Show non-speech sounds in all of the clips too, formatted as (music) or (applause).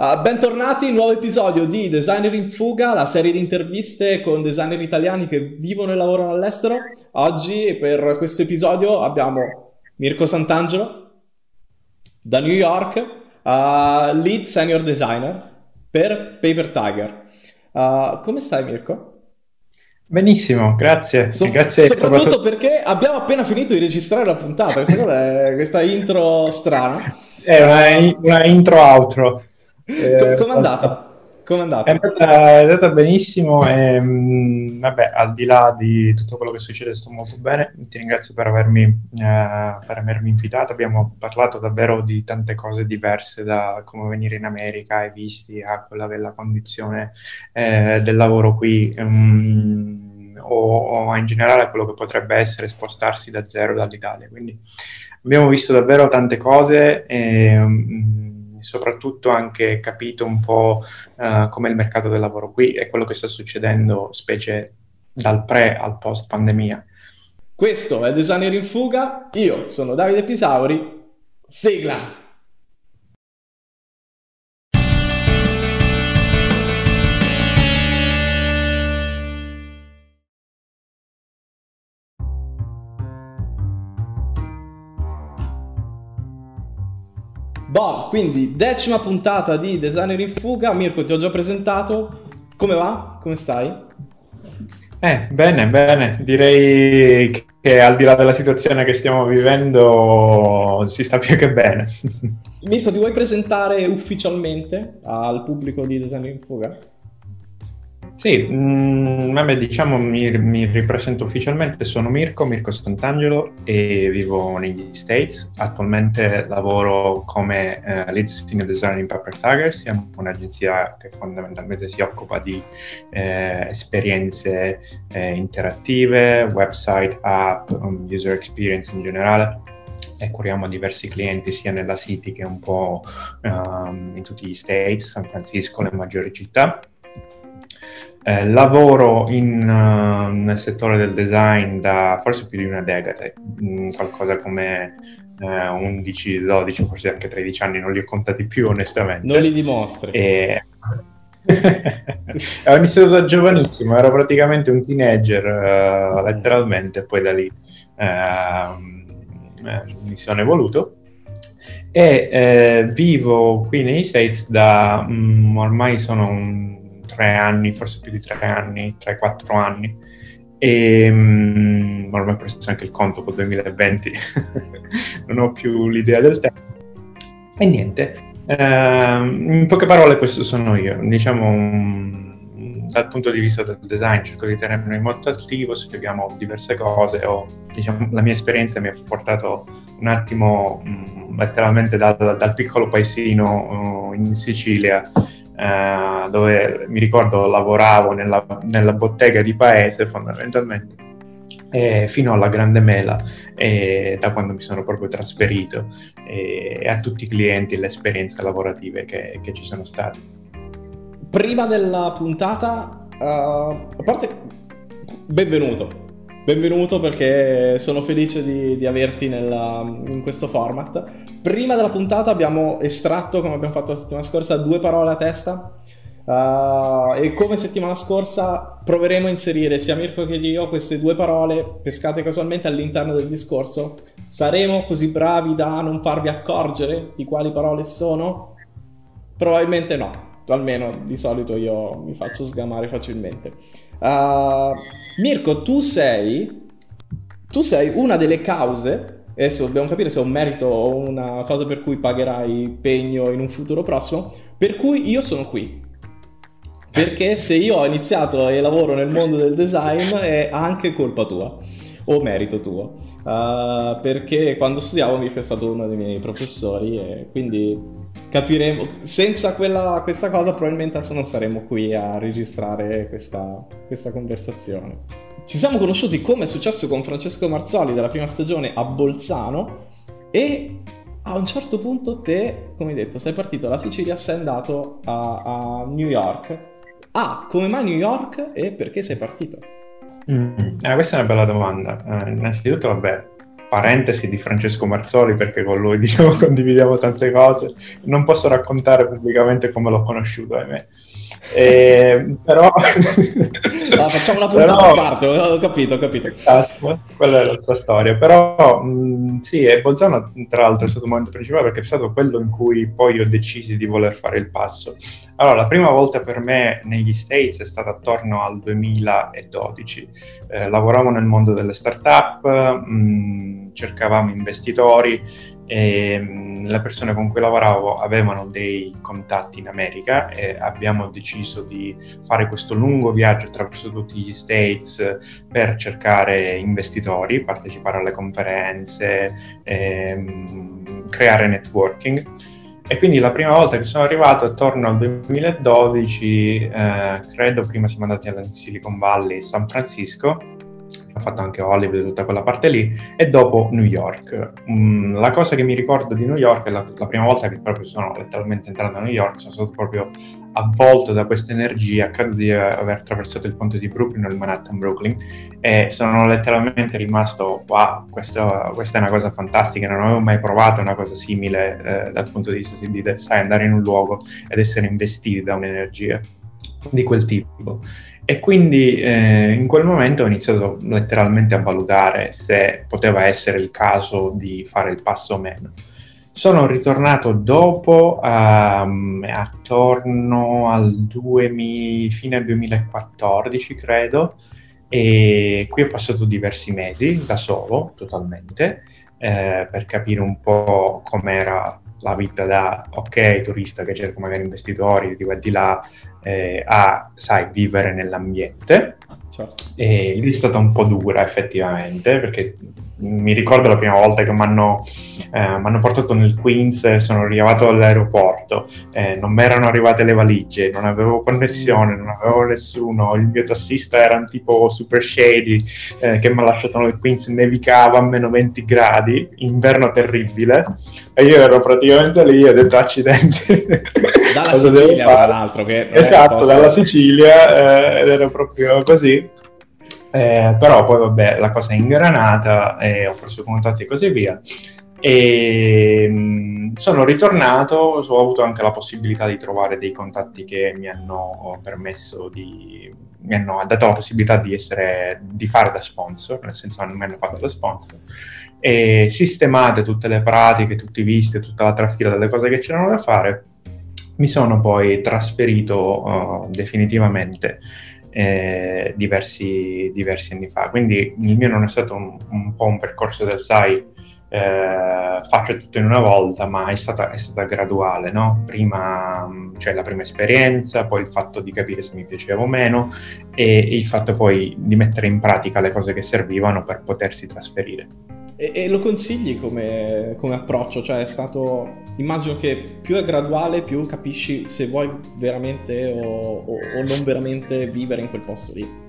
Uh, bentornati, nuovo episodio di Designer in Fuga, la serie di interviste con designer italiani che vivono e lavorano all'estero. Oggi per questo episodio abbiamo Mirko Sant'Angelo da New York, uh, lead senior designer per Paper Tiger. Uh, come stai Mirko? Benissimo, grazie. So- grazie soprattutto perché abbiamo appena finito di registrare la puntata, questa, questa intro strana. È una, una intro-outro. Eh, Come è andata? Come è andata? È andata, è andata benissimo e mh, vabbè, al di là di tutto quello che succede sto molto bene, ti ringrazio per avermi, eh, per avermi invitato, abbiamo parlato davvero di tante cose diverse da come venire in America ai visti a quella che è la condizione eh, del lavoro qui. Um, o, o, in generale quello che potrebbe essere spostarsi da zero dall'Italia. Quindi abbiamo visto davvero tante cose e um, soprattutto anche capito un po' uh, com'è il mercato del lavoro qui e quello che sta succedendo, specie dal pre al post pandemia. Questo è Designer in Fuga, io sono Davide Pisauri, sigla! Boh, quindi decima puntata di Designer in Fuga. Mirko, ti ho già presentato. Come va? Come stai? Eh, bene, bene. Direi che al di là della situazione che stiamo vivendo si sta più che bene. Mirko, ti vuoi presentare ufficialmente al pubblico di Designer in Fuga? Sì, mh, mm, vabbè, diciamo mi, mi, ripresento ufficialmente, sono Mirko, Mirko Sant'Angelo e vivo negli States. Attualmente lavoro come uh, lead senior designer in Pepper Tiger, siamo un'agenzia che fondamentalmente si occupa di eh, esperienze eh, interattive, website, app, um, user experience in generale e curiamo diversi clienti sia nella City che un po' um, in tutti gli States, San Francisco, le maggiori città. Eh, lavoro in, uh, nel settore del design da forse più di una decada, mh, mm, qualcosa come eh, 11, 12, forse anche 13 anni, non li ho contati più onestamente. Non li dimostri. E... (laughs) ho iniziato da giovanissimo, ero praticamente un teenager, uh, letteralmente, poi da lì uh, mi sono evoluto e vivo qui negli States da um, ormai sono un tre anni, forse più di tre anni, tre, quattro anni. E um, ormai ho preso anche il conto col 2020, (laughs) non ho più l'idea del tempo. E niente, uh, in poche parole questo sono io, diciamo um, dal punto di vista del design cerco di tenermi molto attivo, spieghiamo diverse cose, o, diciamo, la mia esperienza mi ha portato un attimo um, letteralmente dal, dal, piccolo paesino uh, in Sicilia eh, dove mi ricordo lavoravo nella, nella bottega di paese fondamentalmente, eh, fino alla Grande Mela, eh, da quando mi sono proprio trasferito, e a tutti i clienti e le esperienze lavorative che, che ci sono state. Prima della puntata, uh, a parte, benvenuto. Benvenuto perché sono felice di, di averti nella, in questo format. Prima della puntata abbiamo estratto, come abbiamo fatto la settimana scorsa, due parole a testa. Uh, e come settimana scorsa proveremo a inserire sia Mirko che io queste due parole pescate casualmente all'interno del discorso. Saremo così bravi da non farvi accorgere di quali parole sono? Probabilmente no, almeno di solito io mi faccio sgamare facilmente. Uh, Mirko, tu sei, tu sei una delle cause adesso dobbiamo capire se è un merito o una cosa per cui pagherai pegno in un futuro prossimo, per cui io sono qui. Perché se io ho iniziato e lavoro nel mondo del design è anche colpa tua o merito tuo. Uh, perché quando studiavo Mirko è stato uno dei miei professori e quindi capiremo. Senza quella, questa cosa probabilmente adesso non saremmo qui a registrare questa, questa conversazione. Ci siamo conosciuti come è successo con Francesco Marzoli della prima stagione a Bolzano e a un certo punto te, come hai detto, sei partito dalla Sicilia, sei andato a, a New York. Ah, come mai New York e perché sei partito? Mm, eh, questa è una bella domanda. Eh, innanzitutto, vabbè, parentesi di Francesco Marzoli perché con lui (laughs) diciamo condividiamo tante cose. Non posso raccontare pubblicamente come l'ho conosciuto ahimè eh, però no, (laughs) facciamo una puntata però... a parte ho capito ho capito. Esatto, quella è la sua storia. Però mh, sì e Bolzano tra l'altro è stato il momento principale perché è stato quello in cui poi ho deciso di voler fare il passo. Allora la prima volta per me negli States è stata attorno al 2012 eh, lavoravo nel mondo delle start-up mh, cercavamo investitori e mm, le persone con cui lavoravo avevano dei contatti in America e abbiamo deciso di fare questo lungo viaggio attraverso tutti gli States per cercare investitori, partecipare alle conferenze, ehm, creare networking. E quindi la prima volta che sono arrivato, attorno al 2012, eh, credo prima siamo andati alla Silicon Valley, San Francisco, ha fatto anche Hollywood, tutta quella parte lì, e dopo New York. Mm, la cosa che mi ricordo di New York è la, la, prima volta che proprio sono letteralmente entrato a New York, sono stato proprio avvolto da questa energia, credo di aver attraversato il ponte di Brooklyn o il Manhattan Brooklyn, e sono letteralmente rimasto, wow, questo, questa è una cosa fantastica, non avevo mai provato una cosa simile eh, dal punto di vista di sai, andare in un luogo ed essere investiti da un'energia di quel tipo. E quindi eh, in quel momento ho iniziato letteralmente a valutare se poteva essere il caso di fare il passo o meno. Sono ritornato dopo, um, attorno al 2000, fine 2014, credo, e qui ho passato diversi mesi da solo, totalmente, eh, per capire un po' com'era la vita da ok turista che cerca magari investitori di qua e di là eh, a sai vivere nell'ambiente certo. e lì è stata un po' dura effettivamente perché mi ricordo la prima volta che mi hanno eh, portato nel Queens sono arrivato all'aeroporto, eh, non mi erano arrivate le valigie, non avevo connessione, non avevo nessuno, il mio tassista era un tipo super shady eh, che mi ha lasciato nel Queens, nevicava a meno 20 gradi, inverno terribile, e io ero praticamente lì ho detto accidenti. (laughs) Dalla Sicilia, tra l'altro. Che esatto, dalla Sicilia, eh, ed era proprio così. Eh, però poi vabbè la cosa è ingranata e ho preso contatti e così via e mh, mm, sono ritornato ho avuto anche la possibilità di trovare dei contatti che mi hanno permesso di mi hanno dato la possibilità di essere di fare da sponsor nel senso mi hanno fatto da sponsor e sistemate tutte le pratiche tutti i visti tutta la trafila delle cose che c'erano da fare mi sono poi trasferito uh, definitivamente eh, diversi, diversi, anni fa. Quindi il mio non è stato un, un po' un percorso del sai, eh, faccio tutto in una volta, ma è stata, è stata graduale, no? Prima, cioè la prima esperienza, poi il fatto di capire se mi piaceva o meno e, e il fatto poi di mettere in pratica le cose che servivano per potersi trasferire. E, e lo consigli come, come, approccio? Cioè è stato... Immagino che più è graduale, più capisci se vuoi veramente o, o, o non veramente vivere in quel posto lì.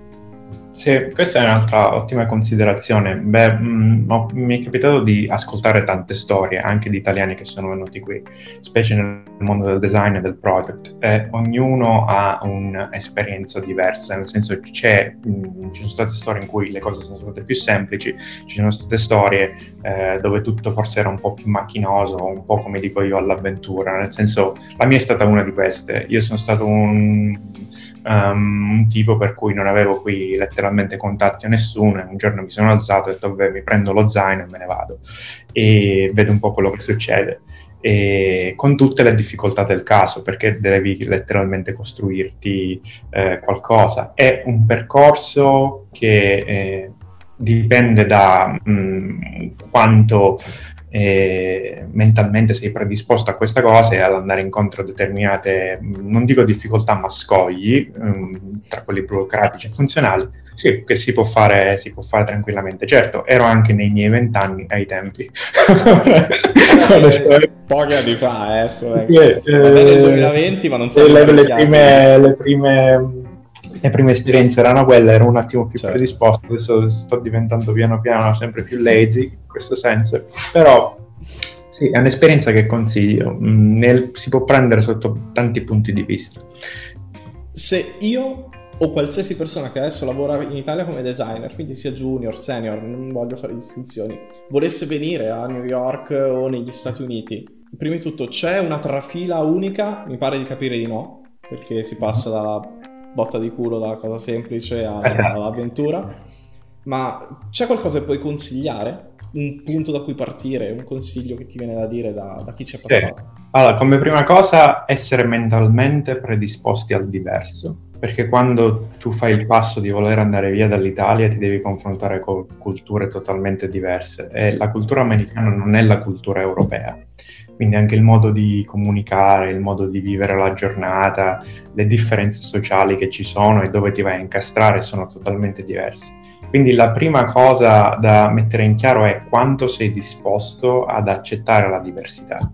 Sì, questa è un'altra ottima considerazione. Beh, mh, mm, mi è capitato di ascoltare tante storie, anche di italiani che sono venuti qui, specie nel mondo del design e del product, e ognuno ha un'esperienza diversa, nel senso che mm, ci sono state storie in cui le cose sono state più semplici, ci sono state storie eh, dove tutto forse era un po' più macchinoso, un po' come dico io all'avventura, nel senso la mia è stata una di queste. Io sono stato un um, un tipo per cui non avevo qui letteralmente contatti a nessuno e un giorno mi sono alzato e ho detto beh mi prendo lo zaino e me ne vado. E vedo un po' quello che succede. E con tutte le difficoltà del caso perché devi letteralmente costruirti eh, qualcosa. È un percorso che eh, dipende da mh, mm, quanto e mentalmente sei predisposto a questa cosa e ad andare incontro a determinate, non dico difficoltà, ma scogli, um, tra quelli burocratici e funzionali, sì, che si può, fare, si può fare tranquillamente. Certo, ero anche nei miei vent'anni ai tempi. (laughs) Pochi anni fa, eh, sì, eh, nel 2020, ma non so. Le, le, prime, le prime le prime esperienze erano quelle, ero un attimo più certo. predisposto, adesso sto diventando piano piano sempre più lazy in questo senso, però sì, è un'esperienza che consiglio, mm, Nel, si può prendere sotto tanti punti di vista. Se io o qualsiasi persona che adesso lavora in Italia come designer, quindi sia junior, senior, non voglio fare distinzioni, volesse venire a New York o negli Stati Uniti, prima di tutto c'è una trafila unica? Mi pare di capire di no, perché si passa dalla botta di culo dalla cosa semplice (laughs) all'avventura. Ma c'è qualcosa che puoi consigliare? Un punto da cui partire, un consiglio che ti viene da dire da, da chi ci è passato? Sì. Allora, come prima cosa, essere mentalmente predisposti al diverso perché quando tu fai il passo di voler andare via dall'Italia ti devi confrontare con culture totalmente diverse e la cultura americana non è la cultura europea, quindi anche il modo di comunicare, il modo di vivere la giornata, le differenze sociali che ci sono e dove ti vai a incastrare sono totalmente diverse. Quindi la prima cosa da mettere in chiaro è quanto sei disposto ad accettare la diversità.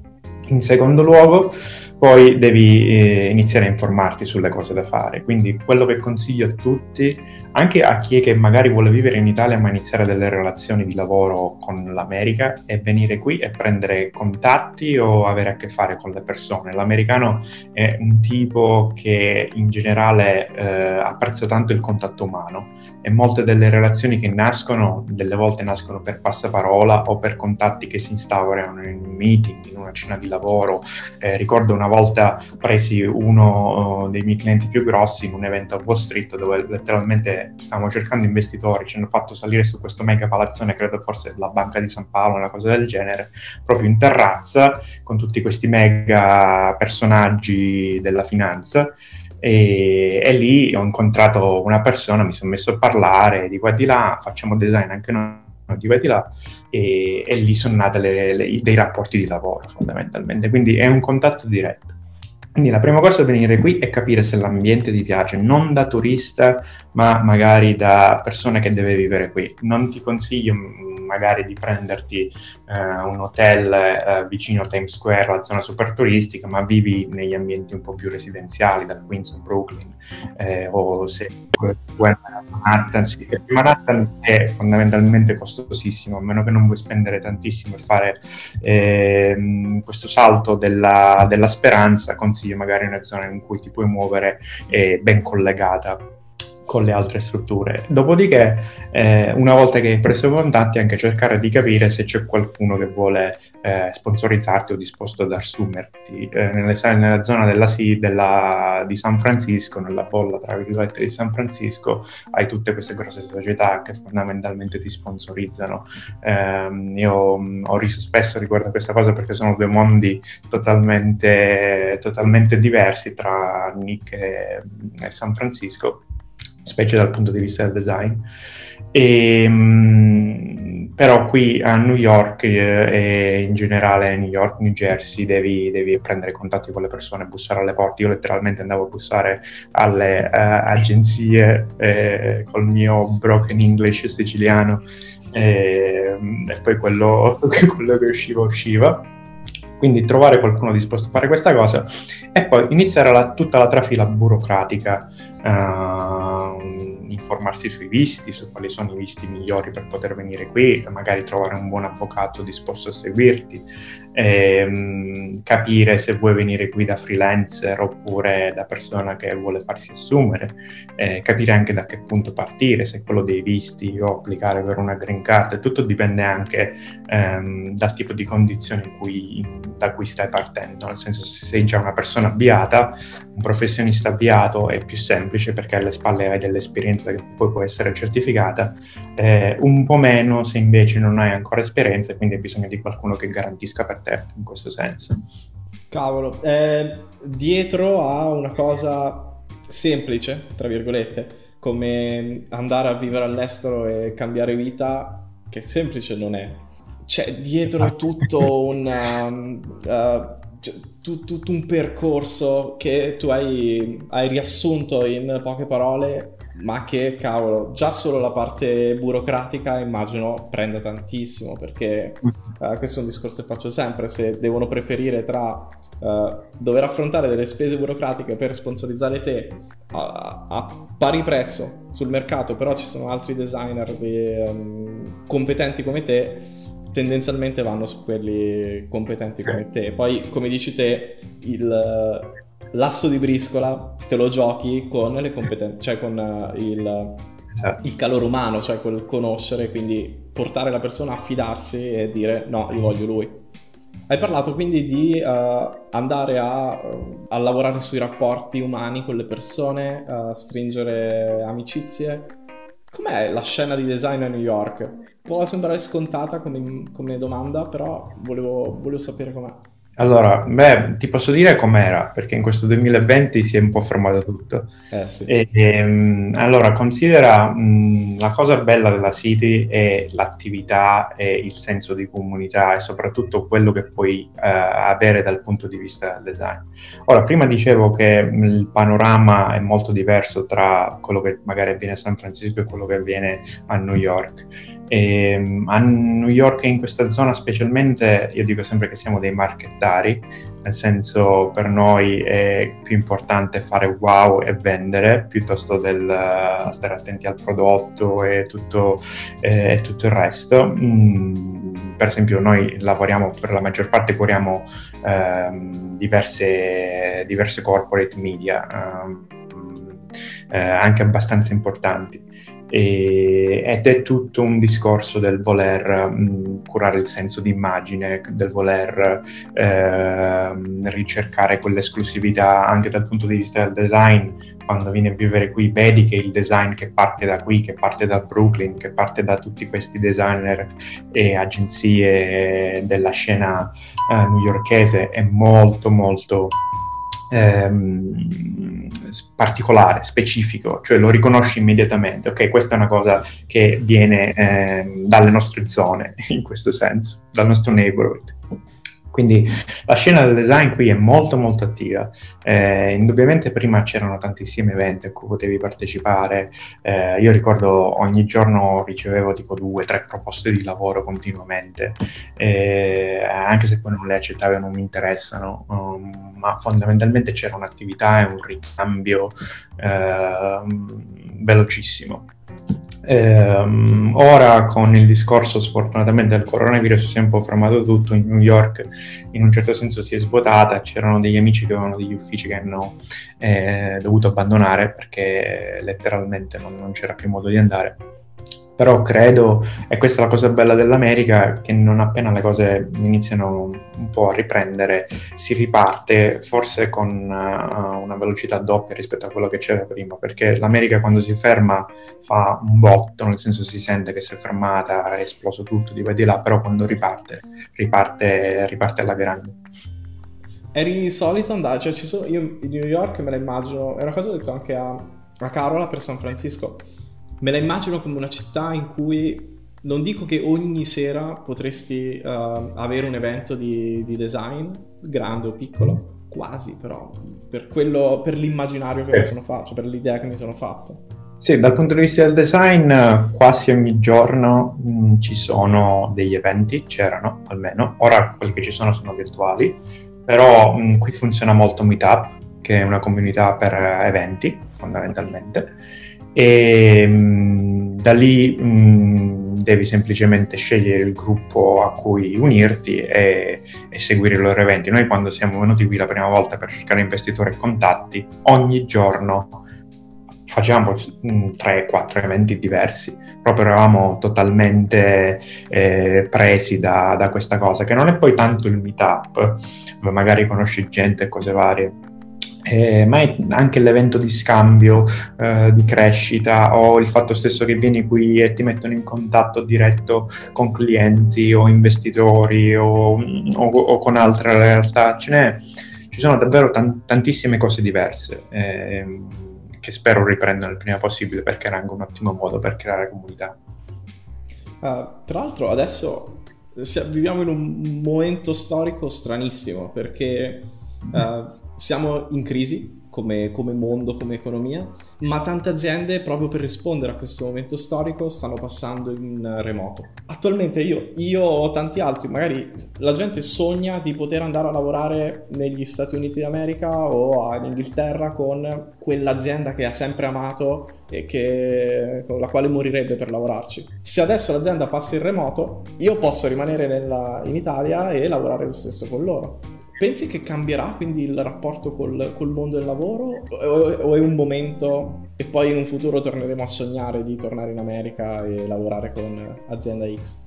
In secondo luogo, poi devi eh, iniziare a informarti sulle cose da fare. Quindi quello che consiglio a tutti, anche a chi è che magari vuole vivere in Italia ma iniziare delle relazioni di lavoro con l'America, è venire qui e prendere contatti o avere a che fare con le persone. L'americano è un tipo che in generale eh, apprezza tanto il contatto umano e molte delle relazioni che nascono, delle volte nascono per passaparola o per contatti che si instaurano in un meeting, in una cena di lavoro. Eh, ricordo una volta presi uno uh, dei miei clienti più grossi in un evento a Wall Street dove letteralmente stavamo cercando investitori, ci hanno fatto salire su questo mega palazzone, credo forse la Banca di San Paolo, una cosa del genere, proprio in terrazza con tutti questi mega personaggi della finanza. E, e, lì ho incontrato una persona, mi sono messo a parlare di qua e di là, facciamo design anche noi di qua di là, e, e lì sono nati dei rapporti di lavoro fondamentalmente, quindi è un contatto diretto. Quindi la prima cosa da venire qui è capire se l'ambiente ti piace, non da turista, ma magari da persona che deve vivere qui. Non ti consiglio magari di prenderti eh, un hotel eh, vicino a Times Square, la zona super turistica, ma vivi negli ambienti un po' più residenziali, da Queens a Brooklyn, eh, o se vuoi a Manhattan, sì, Manhattan è fondamentalmente costosissimo, a meno che non vuoi spendere tantissimo e fare ehm, questo salto della, della speranza, consiglio magari una zona in cui ti puoi muovere ben collegata con le altre strutture. Dopodiché, eh, una volta che hai preso contatti, anche cercare di capire se c'è qualcuno che vuole eh, sponsorizzarti o disposto ad assumerti. Eh, nella zona della, della, di San Francisco, nella bolla tra virgolette di San Francisco, hai tutte queste grosse società che fondamentalmente ti sponsorizzano. Ehm, io mh, ho riso spesso riguardo a questa cosa perché sono due mondi totalmente, totalmente diversi tra Nick e, e San Francisco specie dal punto di vista del design. E, ehm, però qui a New York eh, e in generale New York, New Jersey, devi, devi, prendere contatti con le persone, bussare alle porte. Io letteralmente andavo a bussare alle uh, agenzie eh, col mio broken English siciliano e, ehm, e poi quello, (laughs) quello che usciva usciva quindi trovare qualcuno disposto a fare questa cosa e poi iniziare la, tutta la trafila burocratica, uh, informarsi sui visti, su quali sono i visti migliori per poter venire qui, magari trovare un buon avvocato disposto a seguirti, ehm, capire se vuoi venire qui da freelancer oppure da persona che vuole farsi assumere, eh, capire anche da che punto partire, se quello dei visti o applicare per una green card, tutto dipende anche ehm, dal tipo di condizioni cui, da cui stai partendo, nel senso se sei già una persona avviata, un professionista avviato è più semplice perché alle spalle hai dell'esperienza che poi può essere certificata, eh, un po' meno se invece non hai ancora esperienza e quindi hai bisogno di qualcuno che garantisca per te in questo senso. Cavolo, eh, dietro a una cosa semplice, tra virgolette, come andare a vivere all'estero e cambiare vita, che semplice non è. C'è dietro tutto (laughs) un, uh, tutto un percorso che tu hai, hai riassunto in poche parole ma che cavolo, già solo la parte burocratica immagino prenda tantissimo perché uh, questo è un discorso che faccio sempre, se devono preferire tra uh, dover affrontare delle spese burocratiche per sponsorizzare te a, a, pari prezzo sul mercato, però ci sono altri designer di, um, competenti come te, tendenzialmente vanno su quelli competenti come te. Poi, come dici te, il l'asso di briscola te lo giochi con le competenze, cioè con uh, il, esatto. il calore umano, cioè quel conoscere, quindi portare la persona a fidarsi e dire no, io voglio lui. Hai parlato quindi di uh, andare a, a, lavorare sui rapporti umani con le persone, uh, stringere amicizie. Com'è la scena di design a New York? Può sembrare scontata come, come domanda, però volevo, volevo sapere com'è. Allora, beh, ti posso dire com'era, perché in questo 2020 si è un po' fermato tutto. Eh, sì. e, e, um, allora, considera um, la cosa bella della City è l'attività e il senso di comunità e soprattutto quello che puoi uh, avere dal punto di vista del design. Ora, prima dicevo che il panorama è molto diverso tra quello che magari avviene a San Francisco e quello che avviene a New York. E, ehm, a New York in questa zona specialmente io dico sempre che siamo dei marchettari, nel senso per noi è più importante fare wow e vendere piuttosto del uh, stare attenti al prodotto e tutto, eh, e tutto il resto. Mm, per esempio noi lavoriamo, per la maggior parte curiamo ehm, diverse, diverse corporate media, ehm, eh, anche abbastanza importanti e, ed è tutto un discorso del voler mh, curare il senso di immagine, del voler eh, ricercare quell'esclusività anche dal punto di vista del design. Quando vieni a vivere qui vedi che il design che parte da qui, che parte da Brooklyn, che parte da tutti questi designer e agenzie della scena eh, newyorkese è molto molto ehm, particolare, specifico, cioè lo riconosci immediatamente, ok, questa è una cosa che viene ehm, dalle nostre zone, (laughs) in questo senso, dal nostro neighborhood. Quindi la scena del design qui è molto molto attiva. Eh, indubbiamente prima c'erano tantissimi eventi a cui potevi partecipare. Eh, io ricordo ogni giorno ricevevo tipo due, tre proposte di lavoro continuamente, eh, anche se poi non le accettavo e non mi interessano, um, ma fondamentalmente c'era un'attività e un ricambio ehm, velocissimo. Eh, ora con il discorso sfortunatamente del coronavirus si è un po' fermato tutto, in New York in un certo senso si è svuotata, c'erano degli amici che avevano degli uffici che hanno eh, dovuto abbandonare perché letteralmente non, non c'era più modo di andare però credo, e questa è la cosa bella dell'America, che non appena le cose iniziano un po' a riprendere, si riparte forse con uh, una velocità doppia rispetto a quello che c'era prima, perché l'America quando si ferma fa un botto, nel senso si sente che si è fermata, è esploso tutto di qua e di là, però quando riparte, riparte, riparte alla grande. Eri solito andare, cioè sono, io in New York me la immagino, è una cosa che ho detto anche a, a Carola per San Francisco, me la immagino come una città in cui non dico che ogni sera potresti uh, avere un evento di, di, design, grande o piccolo, quasi però, per, quello, per l'immaginario che mi sono fatto, cioè per l'idea che mi sono fatto. Sì, dal punto di vista del design, quasi ogni giorno mh, mm, ci sono degli eventi, c'erano almeno, ora quelli che ci sono sono virtuali, però mh, mm, qui funziona molto Meetup, che è una comunità per eventi, fondamentalmente e mh, da lì mh, devi semplicemente scegliere il gruppo a cui unirti e, e, seguire i loro eventi. Noi quando siamo venuti qui la prima volta per cercare investitori e contatti, ogni giorno facevamo 3-4 eventi diversi, proprio eravamo totalmente eh, presi da, da, questa cosa, che non è poi tanto il meetup, magari conosci gente e cose varie, eh, ma anche l'evento di scambio, eh, di crescita o il fatto stesso che vieni qui e ti mettono in contatto diretto con clienti o investitori o, o, o con altre realtà. Ce n'è, ci sono davvero tan- tantissime cose diverse eh, che spero riprendano il prima possibile perché era anche un ottimo modo per creare comunità. Uh, tra l'altro adesso viviamo in un momento storico stranissimo perché... Uh, siamo in crisi come, come, mondo, come economia, ma tante aziende proprio per rispondere a questo momento storico stanno passando in remoto. Attualmente io, io o tanti altri, magari la gente sogna di poter andare a lavorare negli Stati Uniti d'America o in Inghilterra con quell'azienda che ha sempre amato e che, con la quale morirebbe per lavorarci. Se adesso l'azienda passa in remoto, io posso rimanere nella, in Italia e lavorare lo stesso con loro pensi che cambierà quindi il rapporto col, col mondo del lavoro o, o, è un momento e poi in un futuro torneremo a sognare di tornare in America e lavorare con azienda X?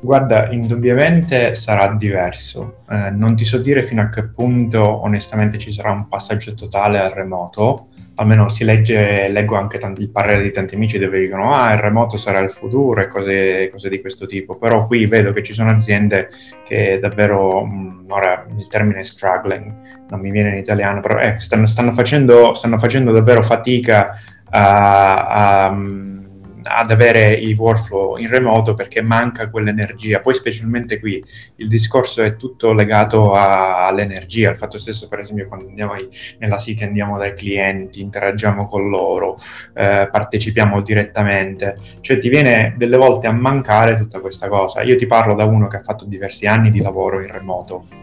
Guarda, indubbiamente sarà diverso. Eh, non ti so dire fino a che punto onestamente ci sarà un passaggio totale al remoto, almeno si legge, leggo anche tanti, il parere di tanti amici dove dicono ah il remoto sarà il futuro e cose, cose di questo tipo, però qui vedo che ci sono aziende che davvero, mh, ora il termine è struggling, non mi viene in italiano, però eh, stanno, stanno, facendo, stanno, facendo, davvero fatica a, a ad avere i workflow in remoto perché manca quell'energia. Poi specialmente qui il discorso è tutto legato a, all'energia, il fatto stesso per esempio quando andiamo nella City andiamo dai clienti, interagiamo con loro, eh, partecipiamo direttamente, cioè ti viene delle volte a mancare tutta questa cosa. Io ti parlo da uno che ha fatto diversi anni di lavoro in remoto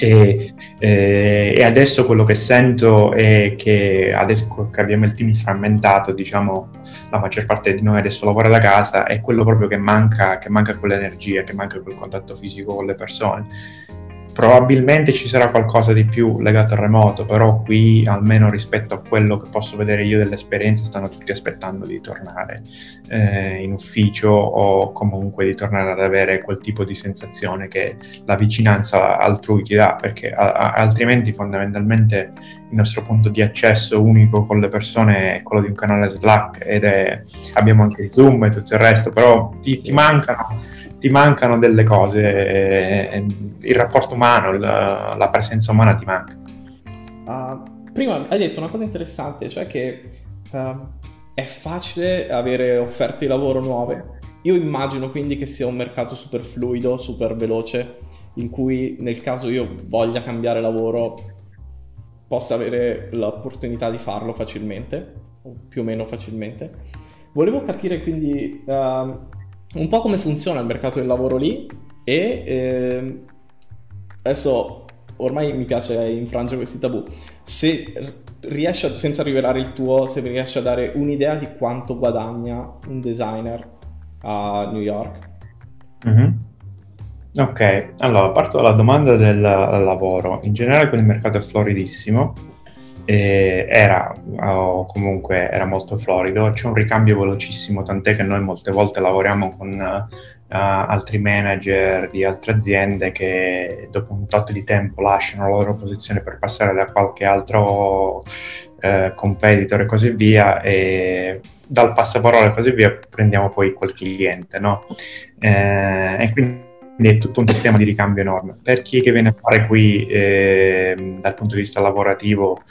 e, eh, e, adesso quello che sento è che adesso che abbiamo il team frammentato, diciamo, la maggior parte di noi adesso lavora da casa, è quello proprio che manca, che manca quell'energia, che manca quel contatto fisico con le persone. Probabilmente ci sarà qualcosa di più legato al remoto, però qui almeno rispetto a quello che posso vedere io dell'esperienza stanno tutti aspettando di tornare eh, in ufficio o comunque di tornare ad avere quel tipo di sensazione che la vicinanza altrui ti dà, perché a- a- altrimenti fondamentalmente il nostro punto di accesso unico con le persone è quello di un canale Slack ed è, abbiamo anche Zoom e tutto il resto, però ti, ti mancano ti mancano delle cose, il rapporto umano, la, la presenza umana ti manca. Uh, prima hai detto una cosa interessante, cioè che uh, è facile avere offerte di lavoro nuove. Io immagino quindi che sia un mercato super fluido, super veloce, in cui nel caso io voglia cambiare lavoro possa avere l'opportunità di farlo facilmente, o più o meno facilmente. Volevo capire quindi uh, un po' come funziona il mercato del lavoro lì e eh, adesso ormai mi piace infrangere questi tabù. Se riesci a, senza rivelare il tuo, se riesci a dare un'idea di quanto guadagna un designer a New York. Mm-hmm. Ok, allora parto dalla domanda del lavoro. In generale quel mercato è floridissimo eh, era o comunque era molto florido, c'è un ricambio velocissimo, tant'è che noi molte volte lavoriamo con uh, altri manager di altre aziende che dopo un tot di tempo lasciano la loro posizione per passare da qualche altro uh, competitor e così via e dal passaparola e così via prendiamo poi quel cliente, no? Eh, e quindi è tutto un sistema di ricambio enorme. Per chi che viene a fare qui eh, dal punto di vista lavorativo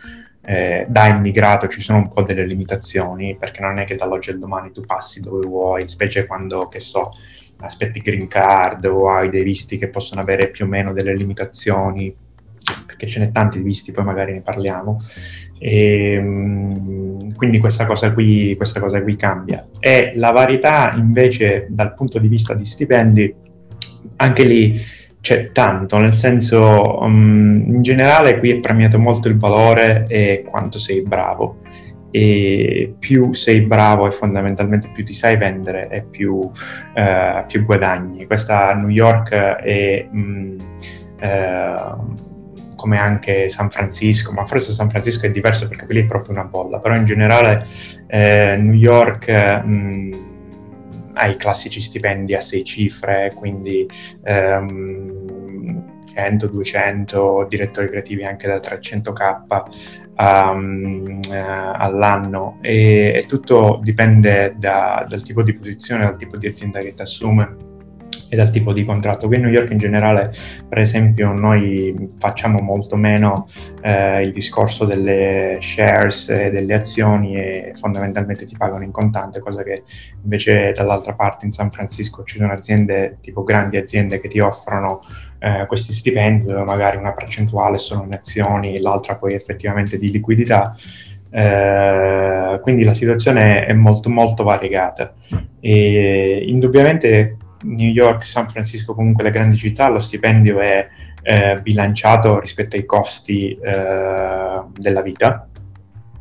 eh, da immigrato ci sono un po' delle limitazioni, perché non è che dall'oggi al domani tu passi dove vuoi, specie quando, che so, aspetti green card o hai dei visti che possono avere più o meno delle limitazioni, perché ce n'è tanti di visti, poi magari ne parliamo. E, ehm, quindi questa cosa, qui, questa cosa qui cambia. E la varietà invece dal punto di vista di stipendi, anche lì c'è tanto, nel senso, um, in generale qui è premiato molto il valore e quanto sei bravo. E più sei bravo e fondamentalmente più ti sai vendere e più, uh, più guadagni. Questa New York è um, uh, come anche San Francisco, ma forse San Francisco è diverso perché lì è proprio una bolla, però in generale uh, New York... Um, ai classici stipendi a sei cifre, quindi ehm, 100, 200, direttori creativi anche da 300k um, eh, all'anno. E, e, tutto dipende da, dal tipo di posizione, dal tipo di azienda che ti assume e dal tipo di contratto. Qui a New York in generale, per esempio, noi facciamo molto meno eh, il discorso delle shares e delle azioni e fondamentalmente ti pagano in contante, cosa che invece dall'altra parte in San Francisco ci sono aziende, tipo grandi aziende che ti offrono eh, questi stipendi dove magari una percentuale sono in azioni, l'altra poi effettivamente di liquidità. Eh, quindi la situazione è molto molto variegata e indubbiamente New York, San Francisco, comunque le grandi città, lo stipendio è eh, bilanciato rispetto ai costi eh, della vita.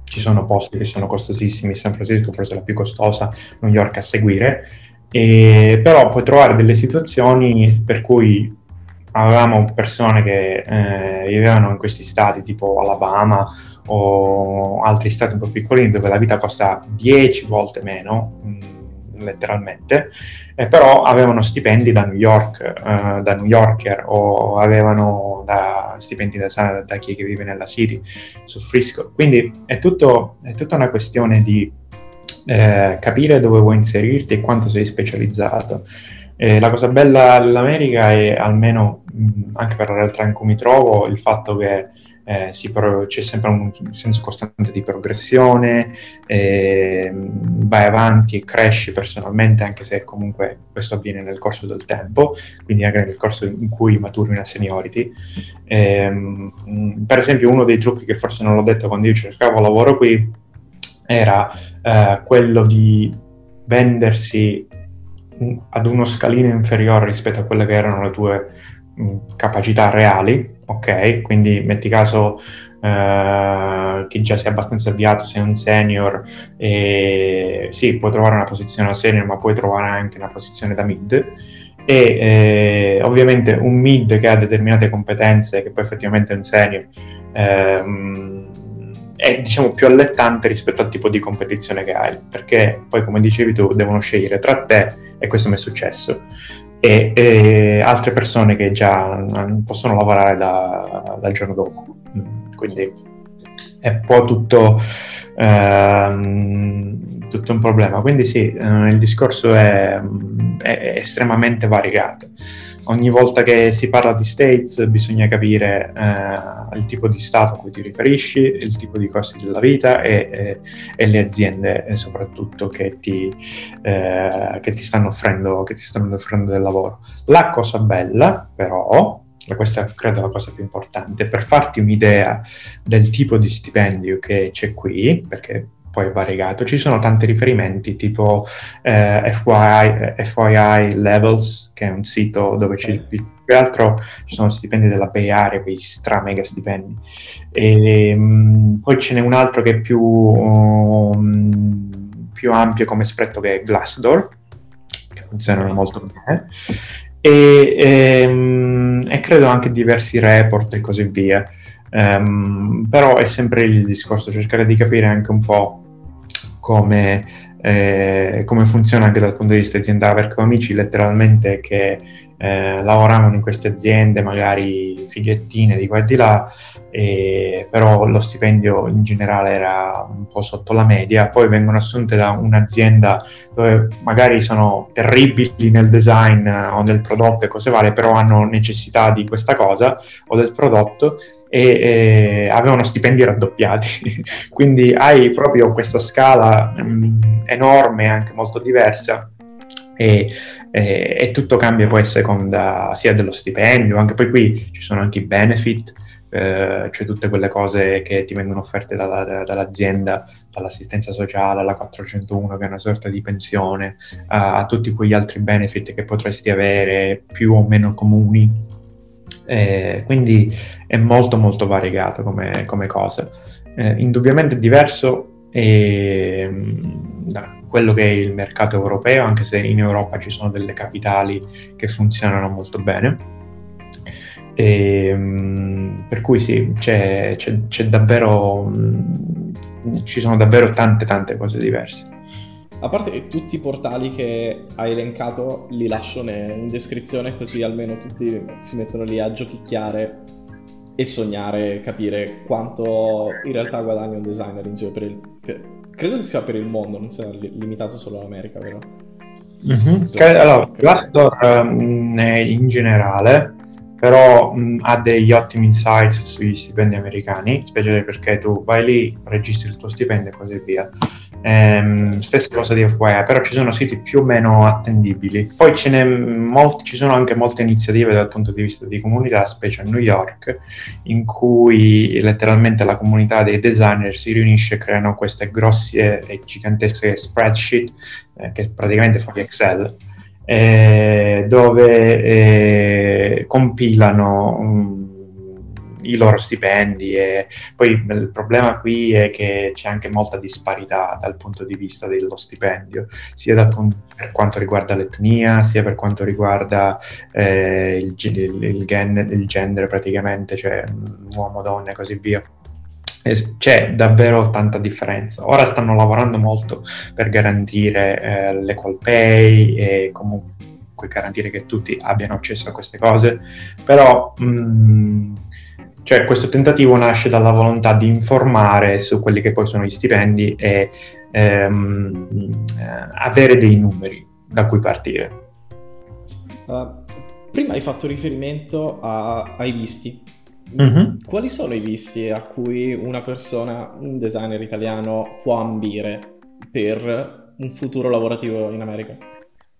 Ci sono posti che sono costosissimi, San Francisco forse la più costosa, New York a seguire, e, però puoi trovare delle situazioni per cui avevamo persone che eh, vivevano in questi stati tipo Alabama o altri stati un po' piccolini dove la vita costa 10 volte meno, mm, letteralmente, eh, però avevano stipendi da New York, eh, da New Yorker o avevano da, stipendi da, da, chi vive nella City, su Frisco. Quindi è, tutto, è tutta una questione di eh, capire dove vuoi inserirti e quanto sei specializzato. Eh, la cosa bella dell'America è almeno, mh, anche per la realtà in cui mi trovo, il fatto che eh, pro- c'è sempre un senso costante di progressione, eh, vai avanti e cresci personalmente, anche se comunque questo avviene nel corso del tempo, quindi anche nel corso in cui maturi una seniority. Eh, per esempio, uno dei trucchi che forse non l'ho detto quando io cercavo lavoro qui era eh, quello di vendersi ad uno scalino inferiore rispetto a quelle che erano le tue capacità reali, ok? Quindi metti caso eh, che già sei abbastanza avviato, sei un senior, e sì, puoi trovare una posizione da senior, ma puoi trovare anche una posizione da mid. E eh, ovviamente un mid che ha determinate competenze, che poi effettivamente è un senior, ehm, è diciamo più allettante rispetto al tipo di competizione che hai, perché poi come dicevi tu devono scegliere tra te, e questo mi è successo, e, e altre persone che già possono lavorare da, dal giorno dopo. Quindi è un po' tutto, ehm, tutto un problema. Quindi sì, eh, il discorso è, è estremamente variegato ogni volta che si parla di states bisogna capire eh, il tipo di stato a cui ti riferisci, il tipo di costi della vita e, e, e le aziende soprattutto che ti, eh, che, ti offrendo, che ti, stanno offrendo, del lavoro. La cosa bella però, questa credo è la cosa più importante, per farti un'idea del tipo di stipendio che c'è qui, perché poi variegato. Ci sono tanti riferimenti tipo eh, FYI, FYI, Levels, che è un sito dove ci, più che altro ci sono stipendi della Bay Area, quei stra mega stipendi. E, um, poi ce n'è un altro che è più, um, più ampio come spretto che è Glassdoor, che funzionano molto bene. E, e, um, e credo anche diversi report e così via. Um, però è sempre il discorso, cercare di capire anche un po' come, eh, come funziona anche dal punto di vista aziendale, perché ho amici letteralmente che eh, lavoravano in queste aziende, magari fighettine di qua e di là, e, però lo stipendio in generale era un po' sotto la media, poi vengono assunte da un'azienda dove magari sono terribili nel design o nel prodotto e cose varie, però hanno necessità di questa cosa o del prodotto e, e avevano stipendi raddoppiati. (laughs) Quindi hai proprio questa scala mh, mm, enorme, anche molto diversa. E, e, e, tutto cambia poi a seconda sia dello stipendio, anche poi qui ci sono anche i benefit, eh, cioè tutte quelle cose che ti vengono offerte dalla, dall'azienda, dall'assistenza sociale alla 401 che è una sorta di pensione, a, a tutti quegli altri benefit che potresti avere più o meno comuni eh, quindi è molto molto variegato come, come cosa. Eh, indubbiamente è diverso eh, da quello che è il mercato europeo, anche se in Europa ci sono delle capitali che funzionano molto bene. E, ehm, per cui sì, c'è, c'è, c'è davvero, ci sono davvero tante tante cose diverse. A parte che tutti i portali che hai elencato li lascio in descrizione così almeno tutti si mettono lì a giochicchiare e sognare, capire quanto in realtà guadagna un designer in giro per il... Per, credo che sia per il mondo, non sia limitato solo all'America, vero? Mm-hmm. Allora, Glassdoor um, in generale però mh, ha degli ottimi insights sugli stipendi americani, specie perché tu vai lì, registri il tuo stipendio e così via. Ehm, stessa cosa di FYI, però ci sono siti più o meno attendibili. Poi molti, ci sono anche molte iniziative dal punto di vista di comunità, specie a New York, in cui letteralmente la comunità dei designer si riunisce e creano queste grosse e gigantesche spreadsheet, eh, che praticamente fa Excel, eh, dove eh, compilano um, i loro stipendi e poi il problema qui è che c'è anche molta disparità dal punto di vista dello stipendio, sia punto, per quanto riguarda l'etnia, sia per quanto riguarda eh, il, il, il, il genere praticamente, cioè uomo, donna e così via c'è davvero tanta differenza. Ora stanno lavorando molto per garantire eh, l'equal pay e comunque garantire che tutti abbiano accesso a queste cose, però mh, mm, cioè, questo tentativo nasce dalla volontà di informare su quelli che poi sono gli stipendi e ehm, eh, avere dei numeri da cui partire. Uh, prima hai fatto riferimento a, ai visti. Mm-hmm. Quali sono i visti a cui una persona, un designer italiano, può ambire per un futuro lavorativo in America?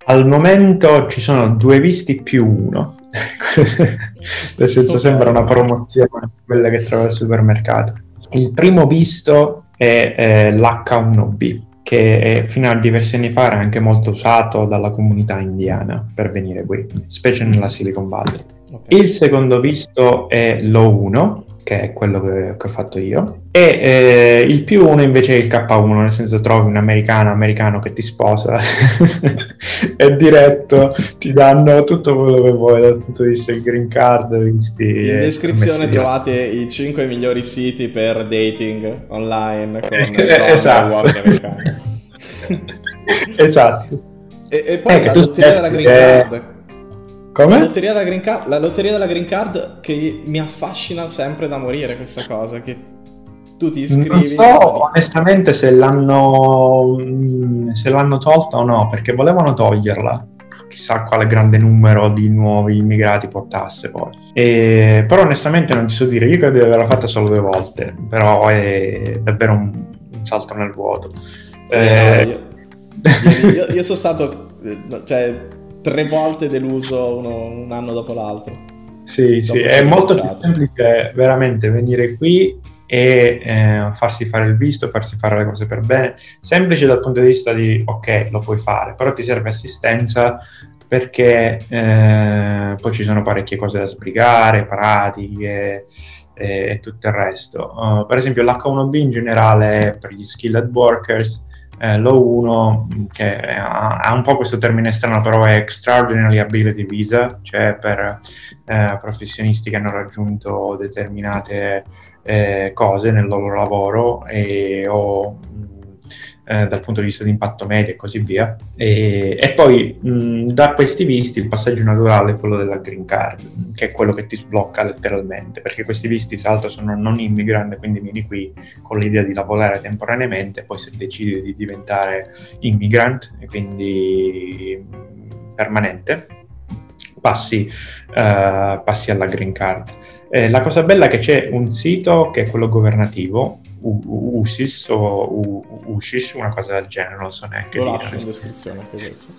Al momento ci sono due visti più uno, (laughs) nel senso okay. sembra una promozione, quella che trovi al supermercato. Il primo visto è, è l'H1B, che fino a diversi anni fa era anche molto usato dalla comunità indiana per venire qui, specie nella Silicon Valley. Okay. Il secondo visto è l'O1, che è quello che, che ho fatto io, e eh, il più 1 invece è il K1, nel senso trovi un americano, americano che ti sposa, (laughs) è diretto, ti danno tutto quello che vuoi dal punto di vista del green card, visti... In descrizione trovate i 5 migliori siti per dating online con eh, esatto. (laughs) esatto. E, e poi eh, la lotteria della green card come? La lotteria, della green card, la lotteria della green card che mi affascina sempre da morire questa cosa, che tu ti iscrivi... Non so onestamente se l'hanno, mm, se l'hanno tolta o no, perché volevano toglierla chissà quale grande numero di nuovi immigrati portasse poi. E, però onestamente non ti so dire, io credo di averla fatta solo due volte, però è davvero un, un salto nel vuoto. Sì, eh... no, io, io, io, sono stato, cioè tre volte deluso uno, un anno dopo l'altro. Sì, dopo sì, è molto più semplice veramente venire qui e eh, farsi fare il visto, farsi fare le cose per bene. Semplice dal punto di vista di ok, lo puoi fare, però ti serve assistenza perché eh, poi ci sono parecchie cose da sbrigare, pratiche e, e tutto il resto. Uh, per esempio l'H1B in generale per gli skilled workers eh, l'O1 che ha, ha, un po' questo termine strano però è Extraordinary Ability Visa cioè per eh, professionisti che hanno raggiunto determinate eh, cose nel loro lavoro e, o eh, dal punto di vista di impatto medio e così via. E, e poi mh, da questi visti il passaggio naturale è quello della green card, che è quello che ti sblocca letteralmente, perché questi visti tra l'altro sono non immigrant, quindi vieni qui con l'idea di lavorare temporaneamente, poi se decidi di diventare immigrant, e quindi permanente, passi, uh, passi alla green card. Eh, la cosa bella è che c'è un sito che è quello governativo, USIS o USIS, una cosa del genere, non so neanche. Lo lascio in descrizione.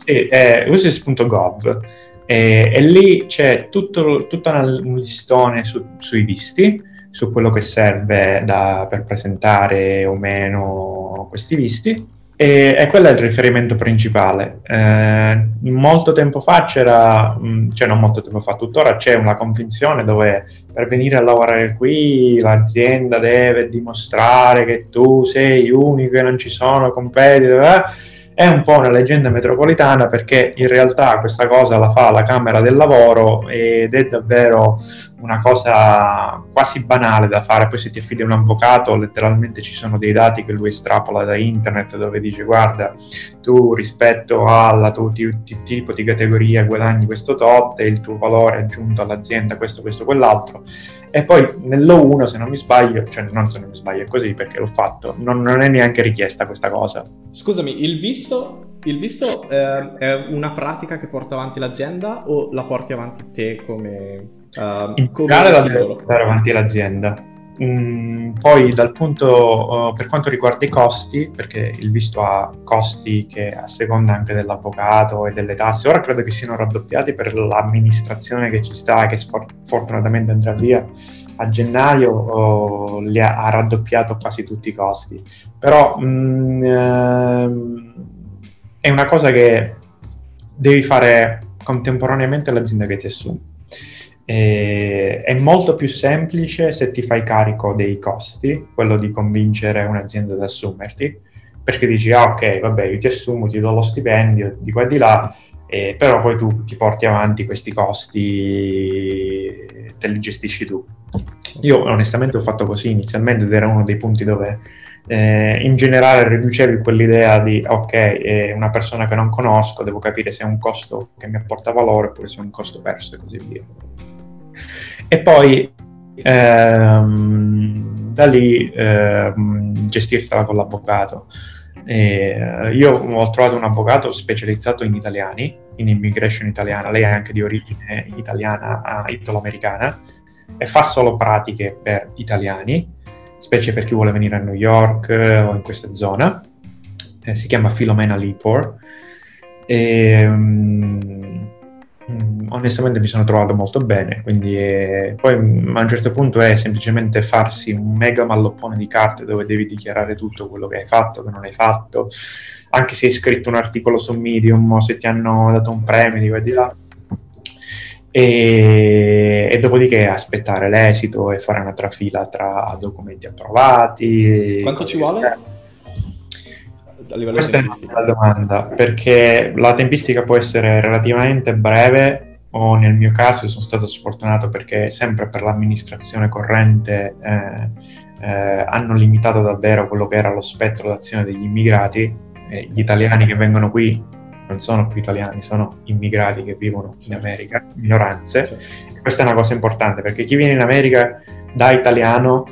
Sì, è usis.gov e, e, lì c'è tutto, tutto un listone su, sui visti, su quello che serve da, per presentare o meno questi visti e, e quello è il riferimento principale. Eh, molto tempo fa c'era, mm, cioè non molto tempo fa, tuttora c'è una convinzione dove per venire a lavorare qui l'azienda deve dimostrare che tu sei unico e non ci sono competitor. Eh? È un po' una leggenda metropolitana perché in realtà questa cosa la fa la Camera del Lavoro ed è davvero una cosa quasi banale da fare. Poi se ti affidi un avvocato, letteralmente ci sono dei dati che lui estrapola da internet dove dice guarda, tu rispetto al tuo tipo di categoria guadagni questo tot e il tuo valore aggiunto all'azienda questo, questo, quell'altro. E poi nell'O1, se non mi sbaglio, cioè non se non mi sbaglio, è così perché l'ho fatto, non, non è neanche richiesta questa cosa. Scusami, il visto, il visto eh, è una pratica che porta avanti l'azienda o la porti avanti te come... Uh, In generale la deve portare avanti l'azienda. Mm, poi dal punto uh, per quanto riguarda i costi, perché il visto ha costi che a seconda anche dell'avvocato e delle tasse, ora credo che siano raddoppiati per l'amministrazione che ci sta che sfortunatamente andrà via a gennaio, uh, li ha, ha, raddoppiato quasi tutti i costi. Però mm, ehm, è una cosa che devi fare contemporaneamente all'azienda che ti assume E è molto più semplice se ti fai carico dei costi, quello di convincere un'azienda ad assumerti, perché dici, ah ok, vabbè, io ti assumo, ti do lo stipendio di qua e di là, eh, però poi tu ti porti avanti questi costi, te li gestisci tu. Io onestamente ho fatto così inizialmente ed era uno dei punti dove eh, in generale riducevi quell'idea di ok, è una persona che non conosco, devo capire se è un costo che mi apporta valore oppure se è un costo perso e così via. E poi ehm, da lì ehm, gestirtela con l'avvocato. E, io ho trovato un avvocato specializzato in italiani, in immigration italiana, lei è anche di origine italiana, italo-americana, e fa solo pratiche per italiani specie per chi vuole venire a New York eh, o in questa zona. Eh, si chiama Filomena Lipor. E, um, onestamente mi sono trovato molto bene, quindi eh, poi mm, a un certo punto è semplicemente farsi un mega malloppone di carte dove devi dichiarare tutto quello che hai fatto, che non hai fatto, anche se hai scritto un articolo su Medium o se ti hanno dato un premio di qua e di là e, e, dopodiché aspettare l'esito e fare una trafila tra documenti approvati. Quanto ci vuole? A livello Questa è una domanda, perché la tempistica può essere relativamente breve o nel mio caso sono stato sfortunato perché sempre per l'amministrazione corrente eh, eh, hanno limitato davvero quello che era lo spettro d'azione degli immigrati. Eh, gli italiani che vengono qui non sono più italiani, sono immigrati che vivono in America, minoranze. Questa è una cosa importante perché chi viene in America da italiano,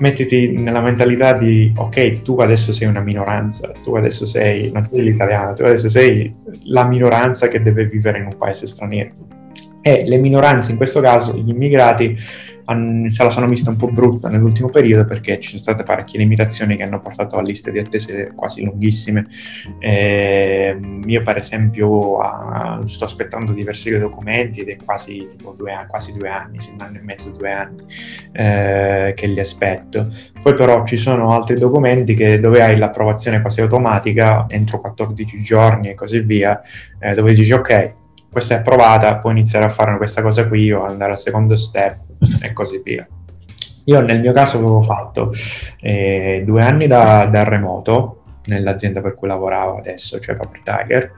mettiti nella mentalità di ok, tu adesso sei una minoranza, tu adesso sei, non sei l'italiano, tu adesso sei la minoranza che deve vivere in un paese straniero. E le minoranze, in questo caso gli immigrati, se la sono vista un po' brutta nell'ultimo periodo perché ci sono state parecchie limitazioni che hanno portato a liste di attese quasi lunghissime. Eh, io per esempio a, sto aspettando diversi documenti ed è quasi, due, quasi due anni, sì, un anno e mezzo, due anni eh, che li aspetto. Poi però ci sono altri documenti che, dove hai l'approvazione quasi automatica entro 14 giorni e così via, eh, dove dici ok, questa è approvata, puoi iniziare a fare questa cosa qui o andare al secondo step e così via. Io nel mio caso avevo fatto eh, due anni da, da, remoto nell'azienda per cui lavoravo adesso, cioè Paper Tiger,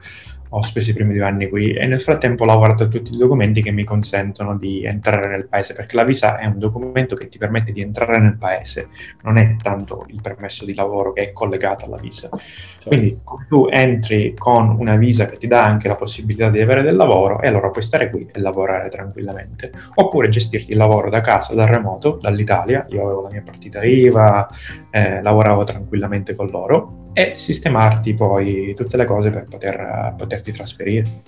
ho speso i primi due anni qui e nel frattempo ho lavorato a tutti i documenti che mi consentono di entrare nel paese, perché la visa è un documento che ti permette di entrare nel paese, non è tanto il permesso di lavoro che è collegato alla visa. Certo. Quindi tu entri con una visa che ti dà anche la possibilità di avere del lavoro e allora puoi stare qui e lavorare tranquillamente, oppure gestirti il lavoro da casa, da remoto, dall'Italia, io avevo la mia partita IVA, eh, lavoravo tranquillamente con loro e sistemarti poi tutte le cose per poter, poterti trasferire.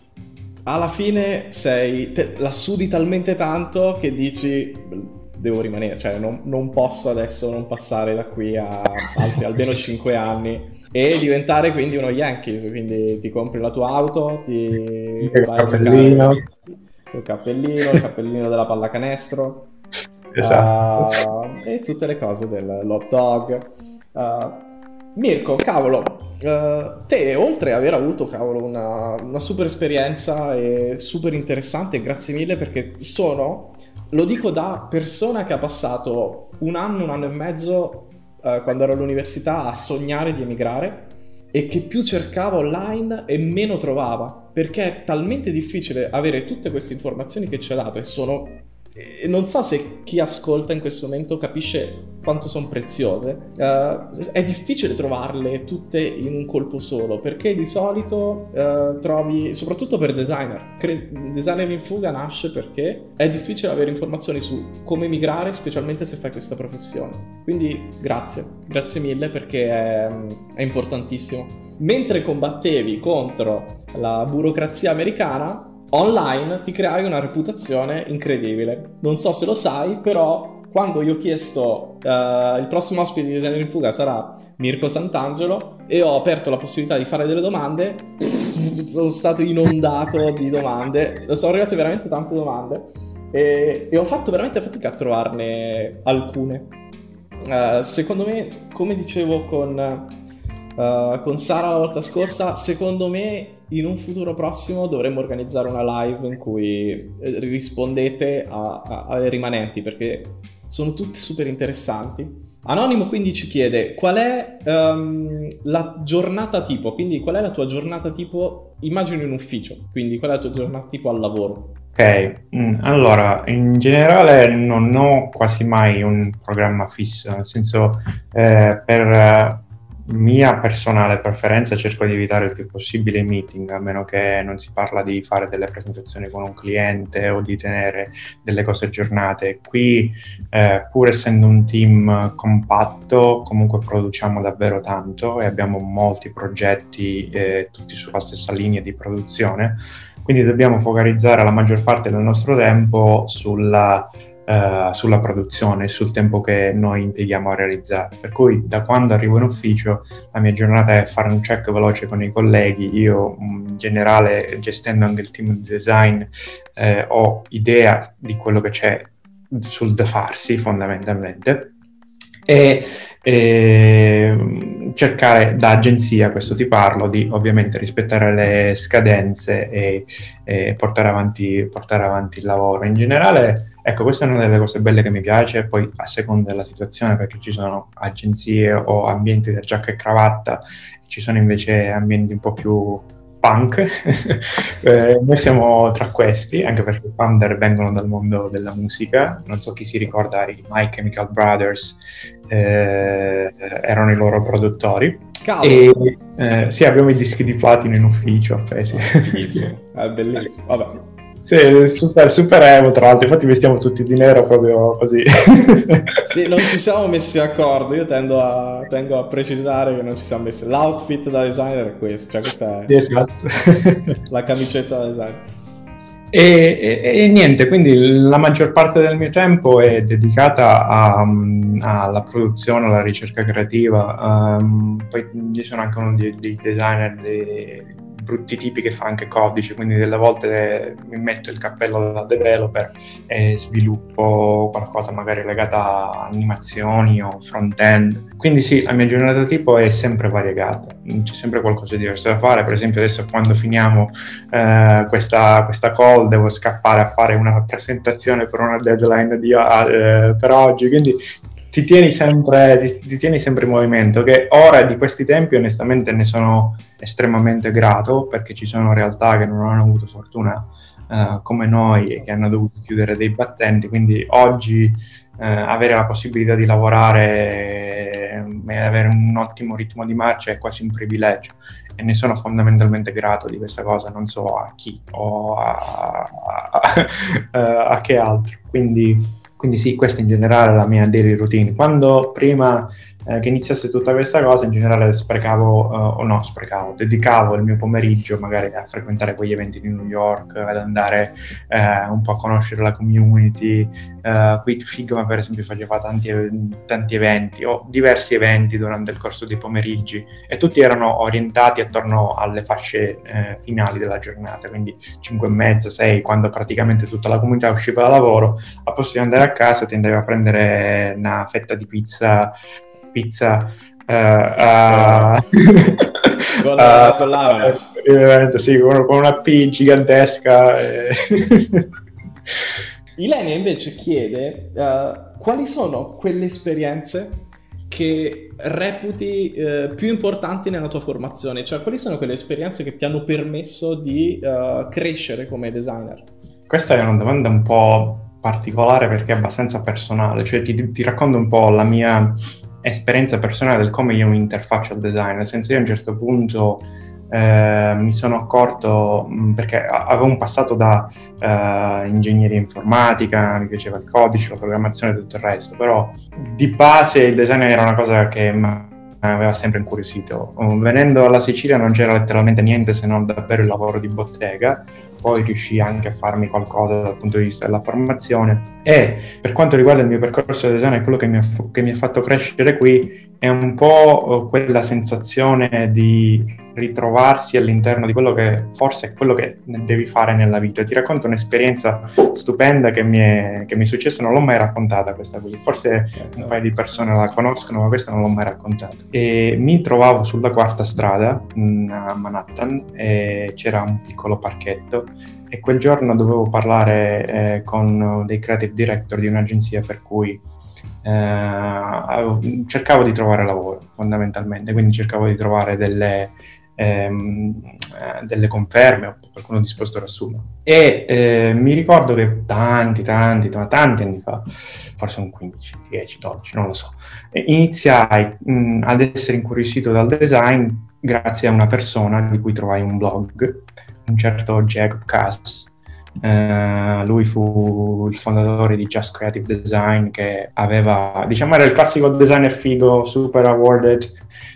Alla fine sei, te, la sudi talmente tanto che dici devo rimanere, cioè non, non posso adesso non passare da qui a altri, (laughs) almeno 5 anni e diventare quindi uno Yankees, quindi ti compri la tua auto, ti il cappellino, il cappellino, il cappellino della pallacanestro, esatto. Uh, e tutte le cose dell'hot dog. Uh, Mirko, cavolo, uh, te oltre ad aver avuto cavolo, una, una, super esperienza e super interessante, grazie mille perché sono, lo dico da persona che ha passato un anno, un anno e mezzo uh, quando ero all'università a sognare di emigrare e che più cercava online e meno trovava perché è talmente difficile avere tutte queste informazioni che ci ha dato e sono e non so se chi ascolta in questo momento capisce quanto sono preziose. Uh, è difficile trovarle tutte in un colpo solo perché di solito uh, trovi, soprattutto per designer, cre- designer in fuga nasce perché è difficile avere informazioni su come migrare, specialmente se fai questa professione. Quindi grazie, grazie mille perché è, è importantissimo. Mentre combattevi contro la burocrazia americana, online ti creai una reputazione incredibile. Non so se lo sai, però quando io ho chiesto uh, il prossimo ospite di Designer in Fuga sarà Mirko Sant'Angelo e ho aperto la possibilità di fare delle domande, (laughs) sono stato inondato di domande, sono arrivate veramente tante domande e, e ho fatto veramente fatica a trovarne alcune. Uh, secondo me, come dicevo con, uh, con Sara la volta scorsa, secondo me in un futuro prossimo dovremmo organizzare una live in cui eh, rispondete ai rimanenti perché sono tutti super interessanti. Anonimo quindi ci chiede qual è um, la giornata tipo, quindi qual è la tua giornata tipo, immagino in ufficio, quindi qual è la tua giornata tipo al lavoro? Ok, mm, allora in generale non ho quasi mai un programma fisso, nel senso eh, per mia personale preferenza cerco di evitare il più possibile i meeting, a meno che non si parla di fare delle presentazioni con un cliente o di tenere delle cose aggiornate. Qui, eh, pur essendo un team compatto, comunque produciamo davvero tanto e abbiamo molti progetti eh, tutti sulla stessa linea di produzione, quindi dobbiamo focalizzare la maggior parte del nostro tempo sulla Uh, sulla produzione, sul tempo che noi impieghiamo a realizzare. Per cui da quando arrivo in ufficio la mia giornata è fare un check veloce con i colleghi, io in generale gestendo anche il team di design eh, ho idea di quello che c'è sul da farsi fondamentalmente e, e cercare da agenzia, questo ti parlo, di ovviamente rispettare le scadenze e, e portare, avanti, portare avanti il lavoro. In generale Ecco, questa è una delle cose belle che mi piace, poi a seconda della situazione, perché ci sono agenzie o ambienti da giacca e cravatta, ci sono invece ambienti un po' più punk. (laughs) eh, noi siamo tra questi, anche perché i founder vengono dal mondo della musica, non so chi si ricorda, i My Chemical Brothers eh, erano i loro produttori. E eh, sì, abbiamo i dischi di platino in ufficio, Fesi. È (laughs) bellissimo. Vabbè. Sì, super, super emo tra l'altro, infatti vestiamo tutti di nero proprio così. (laughs) sì, non ci siamo messi d'accordo, io tendo a, tengo a precisare che non ci siamo messi. L'outfit da designer è questo, cioè questa è sì, esatto. (laughs) la camicetta da designer. E, e, e, niente, quindi la maggior parte del mio tempo è dedicata a, alla produzione, alla ricerca creativa. Um, poi io sono anche uno dei, dei designer dei, brutti tipi che fa anche codice, quindi delle volte mi metto il cappello da developer e sviluppo qualcosa magari legato a animazioni o front-end. Quindi sì, la mia giornata tipo è sempre variegata, c'è sempre qualcosa di diverso da fare, per esempio adesso quando finiamo eh, questa, questa, call devo scappare a fare una (laughs) presentazione per una deadline di, eh, per oggi, quindi ti tieni, sempre, ti, ti tieni sempre in movimento, che ora di questi tempi onestamente ne sono estremamente grato perché ci sono realtà che non hanno avuto fortuna uh, come noi e che hanno dovuto chiudere dei battenti, quindi oggi uh, avere la possibilità di lavorare e avere un ottimo ritmo di marcia è quasi un privilegio e ne sono fondamentalmente grato di questa cosa, non so a chi o a, a, a, (laughs) a che altro. Quindi quindi sì, questa in generale è la mia daily routine. Quando prima eh, che iniziasse tutta questa cosa, in generale sprecavo, uh, o no, sprecavo, dedicavo il mio pomeriggio magari a frequentare quegli eventi di New York, ad andare eh, un po' a conoscere la community. Uh, qui Figma, per esempio, faceva tanti, tanti eventi o diversi eventi durante il corso dei pomeriggi e tutti erano orientati attorno alle fasce eh, finali della giornata, quindi 5 e mezza, 6, quando praticamente tutta la comunità usciva da lavoro, a posto di andare a casa ti andavi a prendere una fetta di pizza pizza uh, uh, con, la, con l'ananas. Sì, con, con, una P gigantesca. E... (laughs) Ilenia invece chiede uh, quali sono quelle esperienze che reputi eh, più importanti nella tua formazione, cioè quali sono quelle esperienze che ti hanno permesso di uh, crescere come designer? Questa è una domanda un po' particolare perché è abbastanza personale, cioè ti, ti racconto un po' la mia esperienza personale del come io mi interfaccio al design, nel senso io a un certo punto eh, mi sono accorto, perché avevo un passato da eh, ingegneria informatica, mi piaceva il codice, la programmazione e tutto il resto, però di base il design era una cosa che mi aveva sempre incuriosito. Venendo alla Sicilia non c'era letteralmente niente se non davvero il lavoro di bottega, poi riuscii anche a farmi qualcosa dal punto di vista della formazione. E per quanto riguarda il mio percorso di design, quello che mi, ha, che mi ha fatto crescere qui è un po' quella sensazione di ritrovarsi all'interno di quello che forse è quello che devi fare nella vita. Ti racconto un'esperienza stupenda che mi è, che mi è successa, non l'ho mai raccontata questa qui, forse un paio di persone la conoscono, ma questa non l'ho mai raccontata. E mi trovavo sulla quarta strada a Manhattan e c'era un piccolo parchetto e quel giorno dovevo parlare eh, con dei creative director di un'agenzia per cui eh, cercavo di trovare lavoro fondamentalmente, quindi cercavo di trovare delle, ehm, eh, delle conferme o qualcuno disposto ad assumere. E eh, mi ricordo che tanti, tanti, tanti anni fa, forse un 15, 10, 12, non lo so, iniziai mh, ad essere incuriosito dal design grazie a una persona di cui trovai un blog, un certo Jacob Cass, Uh, lui fu il fondatore di Just Creative Design che aveva, diciamo, era il classico designer figo, super awarded,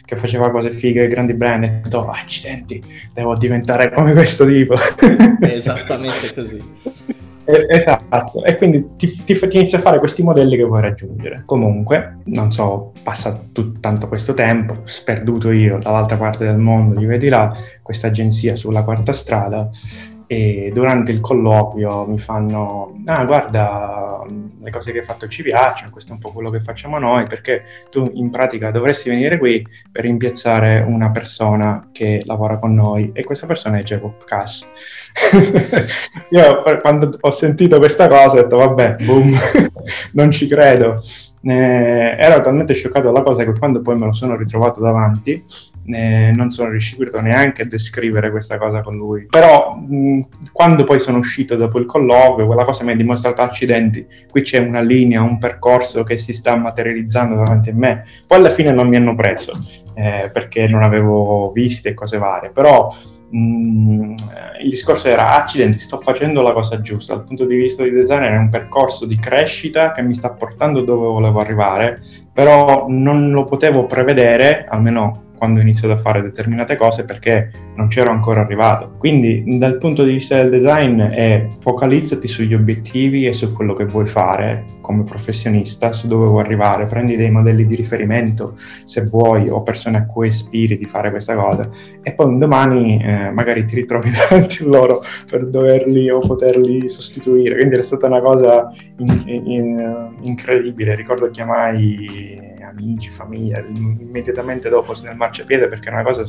che faceva cose fighe, grandi brand e ho detto, oh, accidenti, devo diventare come questo tipo. (laughs) Esattamente così. Esatto, e quindi ti, ti, ti inizi a fare questi modelli che vuoi raggiungere. Comunque, non so, passa tut, tanto questo tempo, sperduto io dall'altra parte del mondo, li vedi là, questa agenzia sulla quarta strada, e durante il colloquio mi fanno, ah guarda, le cose che hai fatto ci piacciono, questo è un po' quello che facciamo noi, perché tu in pratica dovresti venire qui per rimpiazzare una persona che lavora con noi e questa persona è Jacob Cass. (laughs) Io quando ho sentito questa cosa ho detto vabbè, boom, (laughs) non ci credo. Eh, ero talmente scioccato dalla cosa che quando poi me lo sono ritrovato davanti eh, non sono riuscito neanche a descrivere questa cosa con lui. Però mh, quando poi sono uscito dopo il colloquio, quella cosa mi ha dimostrato accidenti, qui c'è una linea, un percorso che si sta materializzando davanti a me. Poi alla fine non mi hanno preso eh, perché non avevo viste cose varie, però Mm, il discorso era accidenti, sto facendo la cosa giusta. Dal punto di vista di design è un percorso di crescita che mi sta portando dove volevo arrivare però non lo potevo prevedere almeno quando ho iniziato a fare determinate cose perché non c'ero ancora arrivato. Quindi dal punto di vista del design è focalizzati sugli obiettivi e su quello che vuoi fare come professionista, su dove vuoi arrivare, prendi dei modelli di riferimento se vuoi o persone a cui ispiri di fare questa cosa e poi un domani eh, magari ti ritrovi (laughs) davanti a loro per doverli o poterli sostituire. Quindi è stata una cosa in, in, incredibile, ricordo chiamai amici, famiglia, immediatamente dopo nel marciapiede perché è una cosa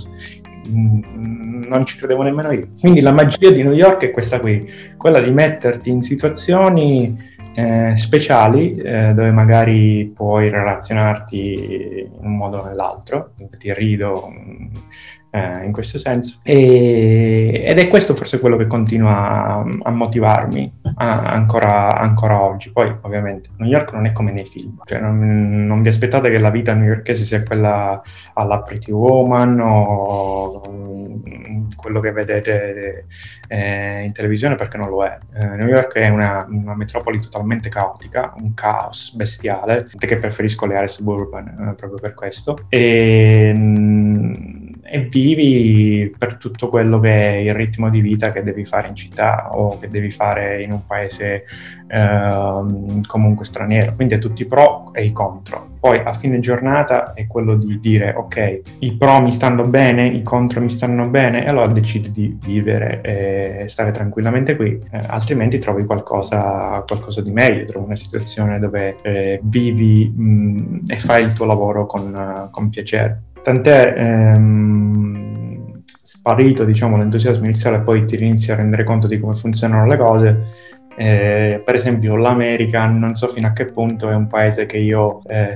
mm, non ci credevo nemmeno io. Quindi la magia di New York è questa qui, quella di metterti in situazioni eh, speciali eh, dove magari puoi relazionarti in un modo o nell'altro, ti rido, mm, eh, in questo senso. E, ed è questo forse quello che continua a, a motivarmi a, ancora, ancora, oggi. Poi, ovviamente, New York non è come nei film, cioè non, non vi aspettate che la vita newyorkese sia quella alla Pretty Woman o mm, quello che vedete eh, in televisione perché non lo è. Eh, New York è una, una, metropoli totalmente caotica, un caos bestiale, che preferisco le aree suburban eh, proprio per questo. E, mh, e vivi per tutto quello che è il ritmo di vita che devi fare in città o che devi fare in un paese eh, comunque straniero. Quindi è tutti i pro e i contro. Poi a fine giornata è quello di dire ok, i pro mi stanno bene, i contro mi stanno bene e allora decidi di vivere e stare tranquillamente qui, eh, altrimenti trovi qualcosa, qualcosa, di meglio, trovi una situazione dove eh, vivi mh, e fai il tuo lavoro con, con piacere. Tant'è ehm, sparito diciamo, l'entusiasmo iniziale e poi ti inizi a rendere conto di come funzionano le cose. Eh, per esempio l'America non so fino a che punto è un paese io eh,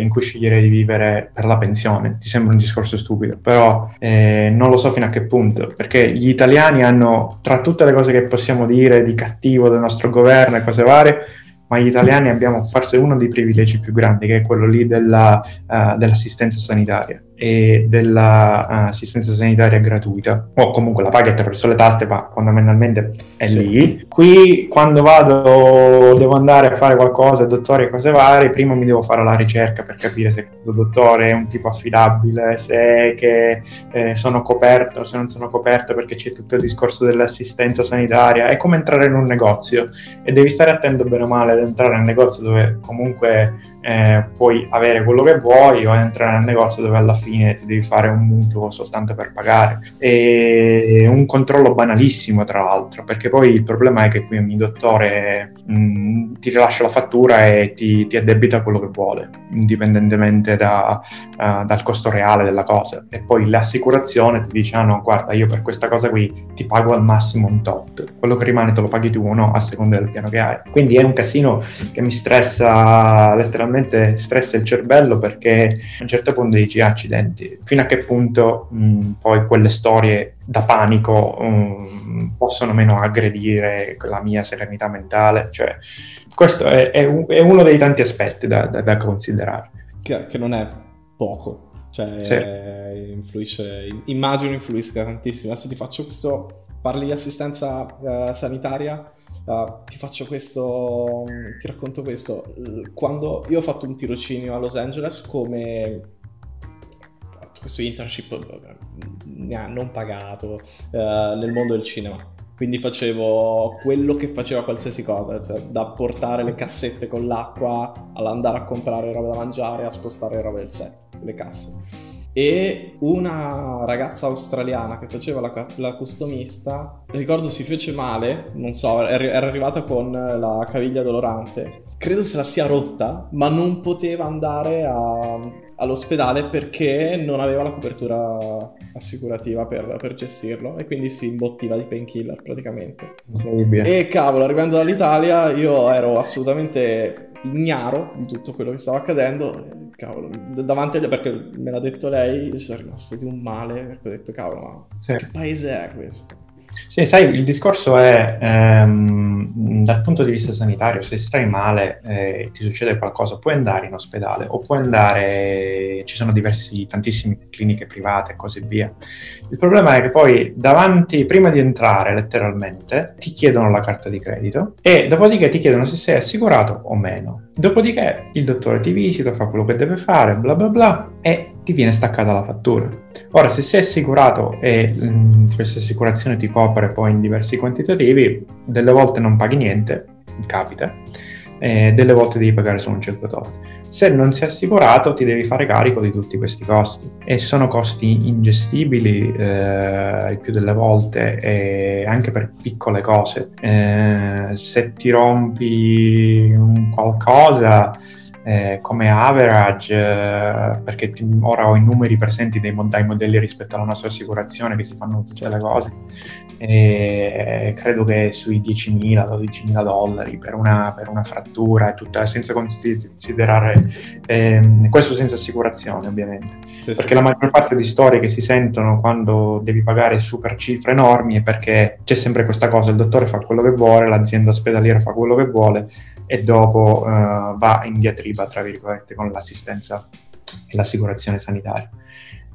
in cui sceglierei di vivere per la pensione. Ti sembra un discorso stupido, però eh, non lo so fino a che punto, perché gli italiani hanno, tra tutte le cose che possiamo dire di cattivo del nostro governo e cose varie, ma gli italiani abbiamo forse uno dei privilegi più grandi, che è quello lì della, uh, dell'assistenza sanitaria. E dell'assistenza sanitaria gratuita, o comunque la paghi attraverso le taste, ma fondamentalmente è sì. lì. Qui quando vado, devo andare a fare qualcosa, dottore e cose varie, prima mi devo fare la ricerca per capire se il dottore è un tipo affidabile, se che, eh, sono coperto, se non sono coperto perché c'è tutto il discorso dell'assistenza sanitaria, è come entrare in un negozio e devi stare attento bene o male ad entrare nel negozio dove comunque eh, puoi avere quello che vuoi o entrare nel negozio dove alla fine ti devi fare un mutuo soltanto per pagare. E un controllo banalissimo, tra l'altro, perché poi il problema è che qui ogni dottore mh, mm, ti rilascia la fattura e ti, ti, addebita quello che vuole, indipendentemente da, uh, dal costo reale della cosa. E poi l'assicurazione ti dice: ah no, guarda, io per questa cosa qui ti pago al massimo un tot, quello che rimane te lo paghi tu o no, a seconda del piano che hai. Quindi è un casino che mi stressa letteralmente veramente stressa il cervello perché a un certo punto dici accidenti, fino a che punto mh, poi quelle storie da panico mh, possono meno aggredire la mia serenità mentale, cioè questo è, è, un, è uno dei tanti aspetti da, da, da considerare. Che, che, non è poco, cioè sì. influisce, immagino influisca tantissimo. Adesso ti faccio questo, parli di assistenza uh, sanitaria Uh, ti faccio questo, ti racconto questo. Quando io ho fatto un tirocinio a Los Angeles come questo internship non pagato uh, nel mondo del cinema. Quindi facevo quello che faceva qualsiasi cosa, cioè da portare le cassette con l'acqua all'andare a comprare roba da mangiare, a spostare roba del set, le casse e una ragazza australiana che faceva la, la customista, ricordo si fece male, non so, era arrivata con la caviglia dolorante, credo se la sia rotta, ma non poteva andare a, all'ospedale perché non aveva la copertura assicurativa per, per, gestirlo e quindi si imbottiva di painkiller praticamente. E cavolo, arrivando dall'Italia io ero assolutamente ignaro di tutto quello che stava accadendo cavolo, davanti agli perché me l'ha detto lei, io sono rimasto di un male, perché ho detto, cavolo, ma sì. che paese è questo? Sì, sai, il discorso è ehm, dal punto di vista sanitario, se stai male e eh, ti succede qualcosa, puoi andare in ospedale o puoi andare, ci sono diversi, tantissime cliniche private e così via. Il problema è che poi davanti, prima di entrare letteralmente, ti chiedono la carta di credito e dopodiché ti chiedono se sei assicurato o meno. Dopodiché il dottore ti visita, fa quello che deve fare, bla bla bla, e ti viene staccata la fattura. Ora, se sei assicurato e mh, mm, questa assicurazione ti copre poi in diversi quantitativi, delle volte non paghi niente, capita, e delle volte devi pagare solo un certo tot. Se non sei assicurato ti devi fare carico di tutti questi costi e sono costi ingestibili eh, il più delle volte e anche per piccole cose. Eh, se ti rompi qualcosa eh, come average, eh, perché ti, ora ho i numeri presenti dei, dai modelli rispetto alla nostra assicurazione che si fanno tutte le cose, e credo che sui 10.000, 12.000 dollari per una, per una frattura e tutta, senza considerare, eh, questo senza assicurazione ovviamente, sì, perché sì. la maggior parte di storie che si sentono quando devi pagare super cifre enormi è perché c'è sempre questa cosa, il dottore fa quello che vuole, l'azienda ospedaliera fa quello che vuole e dopo uh, va in diatriba, tra virgolette, con l'assistenza e l'assicurazione sanitaria.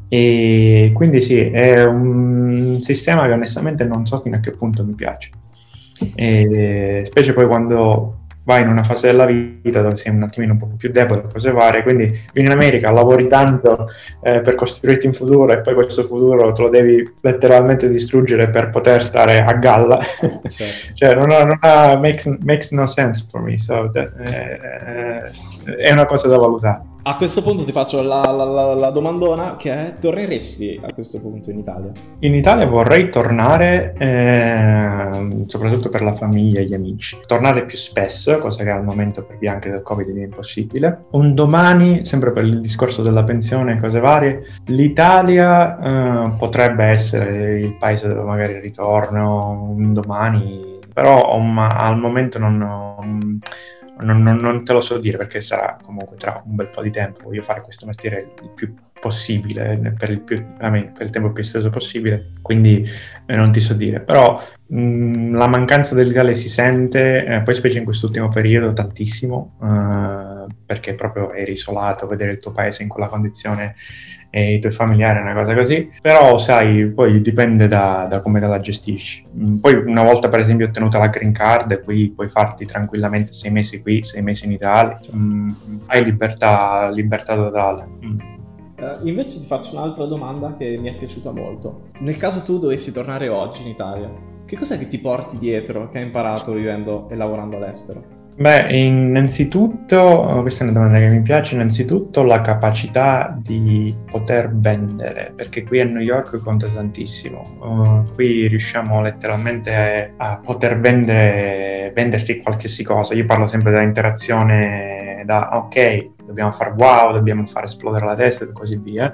E quindi sì, è un sistema che onestamente non so fino a che punto mi piace. E specie poi quando vai in una fase della vita dove sei un attimino un po' più debole, cose varie, quindi vieni in America, lavori tanto eh, per costruirti un futuro e poi questo futuro te lo devi letteralmente distruggere per poter stare a galla. Certo. (laughs) cioè, non ha, non ha makes, makes, no sense for me, so that, eh, eh, è una cosa da valutare. A questo punto ti faccio la, la, la, la, domandona che è, torneresti a questo punto in Italia? In Italia vorrei tornare eh, soprattutto per la famiglia e gli amici. Tornare più spesso, cosa che al momento per via anche del Covid è impossibile. Un domani, sempre per il discorso della pensione e cose varie, l'Italia eh, potrebbe essere il paese dove magari ritorno un domani, però um, al momento non... Um, non, non, non, te lo so dire perché sarà comunque tra un bel po' di tempo. Voglio fare questo mestiere il più possibile, per il, più, per il tempo più esteso possibile, quindi eh, non ti so dire. Però mh, mm, la mancanza dell'Italia si sente, eh, poi specie in quest'ultimo periodo, tantissimo. Eh, perché proprio eri isolato, vedere il tuo paese in quella condizione e i tuoi familiari, una cosa così. Però, sai, poi dipende da, da come te la gestisci. Mm, poi, una volta, per esempio, ottenuta la green card, qui puoi farti tranquillamente sei mesi qui, sei mesi in Italia. Mm, hai libertà, libertà totale. Mm. Uh, invece ti faccio un'altra domanda che mi è piaciuta molto. Nel caso tu dovessi tornare oggi in Italia, che cos'è che ti porti dietro, che hai imparato vivendo e lavorando all'estero? Beh, innanzitutto, questa è una domanda che mi piace, innanzitutto la capacità di poter vendere, perché qui a New York conta tantissimo. Uh, qui riusciamo letteralmente a, a poter vendere, venderti qualsiasi cosa. Io parlo sempre dell'interazione da ok, dobbiamo fare wow, dobbiamo far esplodere la testa e così via.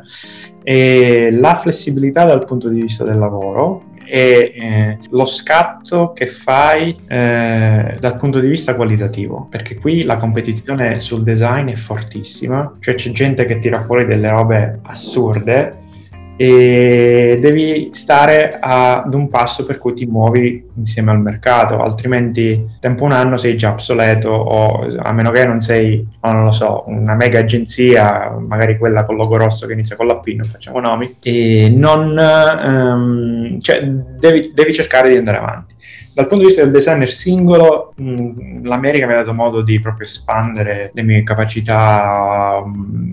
E la flessibilità dal punto di vista del lavoro, e eh, lo scatto che fai eh, dal punto di vista qualitativo, perché qui la competizione sul design è fortissima, cioè c'è gente che tira fuori delle robe assurde e devi stare ad un passo per cui ti muovi insieme al mercato, altrimenti tempo un anno sei già obsoleto o a meno che non sei, non lo so, una mega agenzia, magari quella con logo rosso che inizia con la P, non facciamo nomi, e non, um, cioè devi, devi cercare di andare avanti dal punto di vista del designer singolo, l'America mi ha dato modo di proprio espandere le mie capacità,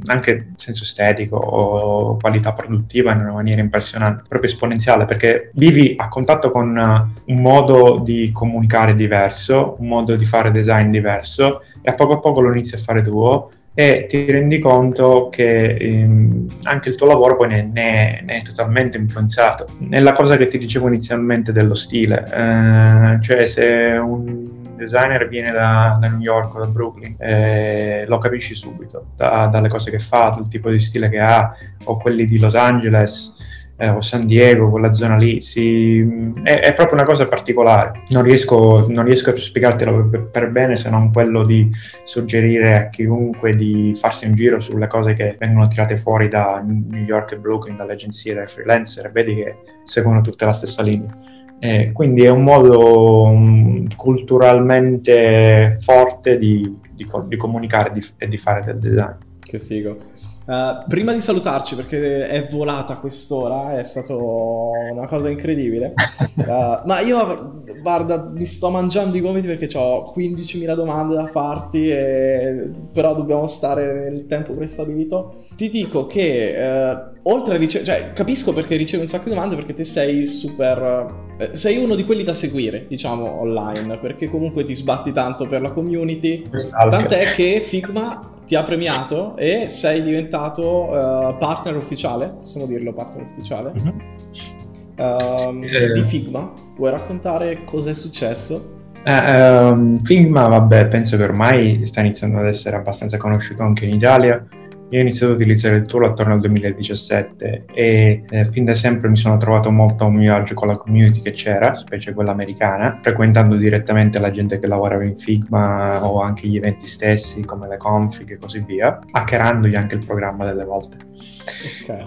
anche in senso estetico o qualità produttiva in una maniera impressionante, proprio esponenziale, perché vivi a contatto con un modo di comunicare diverso, un modo di fare design diverso e a poco a poco lo inizi a fare tuo e ti rendi conto che ehm, anche il tuo lavoro poi ne, ne, ne, è totalmente influenzato. È la cosa che ti dicevo inizialmente dello stile, eh, cioè se un designer viene da, da New York o da Brooklyn, eh, lo capisci subito da, dalle cose che fa, dal tipo di stile che ha, o quelli di Los Angeles eh, o San Diego, quella zona lì, si, è, è, proprio una cosa particolare. Non riesco, non riesco a spiegartelo per, bene se non quello di suggerire a chiunque di farsi un giro sulle cose che vengono tirate fuori da New York e Brooklyn, dalle agenzie, dai freelancer, vedi che seguono tutta la stessa linea. Eh, quindi è un modo um, culturalmente forte di, di, di comunicare e di fare del design. Che figo. Uh, prima di salutarci, perché è volata quest'ora, è stata una cosa incredibile. Uh, (laughs) ma io, guarda, mi sto mangiando i gomiti perché ho 15.000 domande da farti, e... però dobbiamo stare nel tempo prestabilito. Ti dico che, uh, oltre a ricevere, cioè, capisco perché ricevi un sacco di domande, perché te sei super. sei uno di quelli da seguire, diciamo, online, perché comunque ti sbatti tanto per la community. Tant'è che Figma ti ha premiato e sei diventato uh, partner ufficiale, possiamo dirlo partner ufficiale, mm-hmm. uh, eh. di Figma. Vuoi raccontare cosa è successo? Eh, um, Figma, vabbè, penso che ormai sta iniziando ad essere abbastanza conosciuto anche in Italia. Io ho iniziato ad utilizzare il tool attorno al 2017 e eh, fin da sempre mi sono trovato molto a un mio agio con la community che c'era, specie quella americana, frequentando direttamente la gente che lavorava in Figma o anche gli eventi stessi come le config e così via, hackerandogli anche il programma delle volte.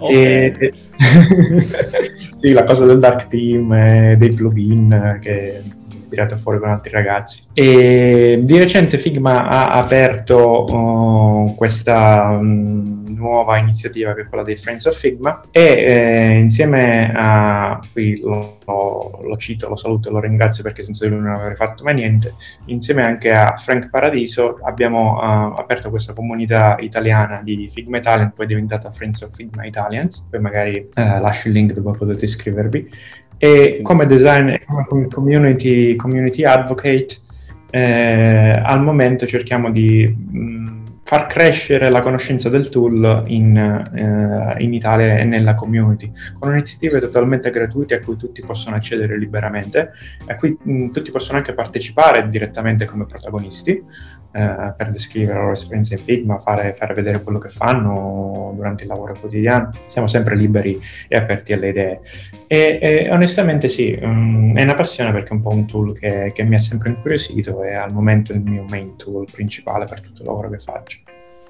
Okay, e... (laughs) sì, la cosa del dark team, e dei plugin che tirato fuori con altri ragazzi. E di recente Figma ha aperto uh, questa um, nuova iniziativa che è quella dei Friends of Figma e eh, insieme a, qui lo, lo, lo, cito, lo saluto e lo ringrazio perché senza di lui non avrei fatto mai niente, insieme anche a Frank Paradiso abbiamo uh, aperto questa comunità italiana di Figma Italian, poi è diventata Friends of Figma Italians, poi magari uh, lascio il link dove potete iscrivervi e come designer, come community, community advocate, eh, al momento cerchiamo di mh, mm, far crescere la conoscenza del tool in, eh, in, Italia e nella community, con iniziative totalmente gratuite a cui tutti possono accedere liberamente, a cui mh, mm, tutti possono anche partecipare direttamente come protagonisti eh, per descrivere la loro esperienza in Figma, fare, fare, vedere quello che fanno durante il lavoro quotidiano. Siamo sempre liberi e aperti alle idee. E, e onestamente sì, um, è una passione perché è un po' un tool che, che mi ha sempre incuriosito e al momento è il mio main tool principale per tutto il lavoro che faccio.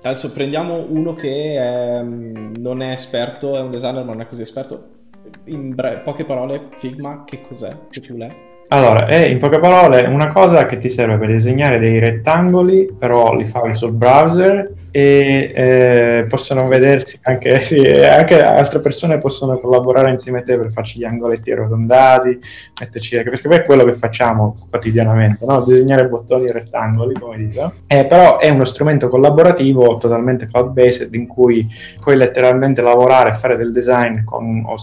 Adesso prendiamo uno che è, mm, non è esperto, è un designer ma non è così esperto. In bre- poche parole, Figma che cos'è? Che tool è? Allora, è in poche parole una cosa che ti serve per disegnare dei rettangoli, però li fai sul browser e eh, possono vedersi anche, (laughs) sì, anche altre persone possono collaborare insieme a te per farci gli angoletti arrotondati, metterci, perché poi è quello che facciamo quotidianamente, no? disegnare bottoni e rettangoli, come dico. Eh, però è uno strumento collaborativo totalmente cloud-based in cui puoi letteralmente lavorare, fare del design con, o,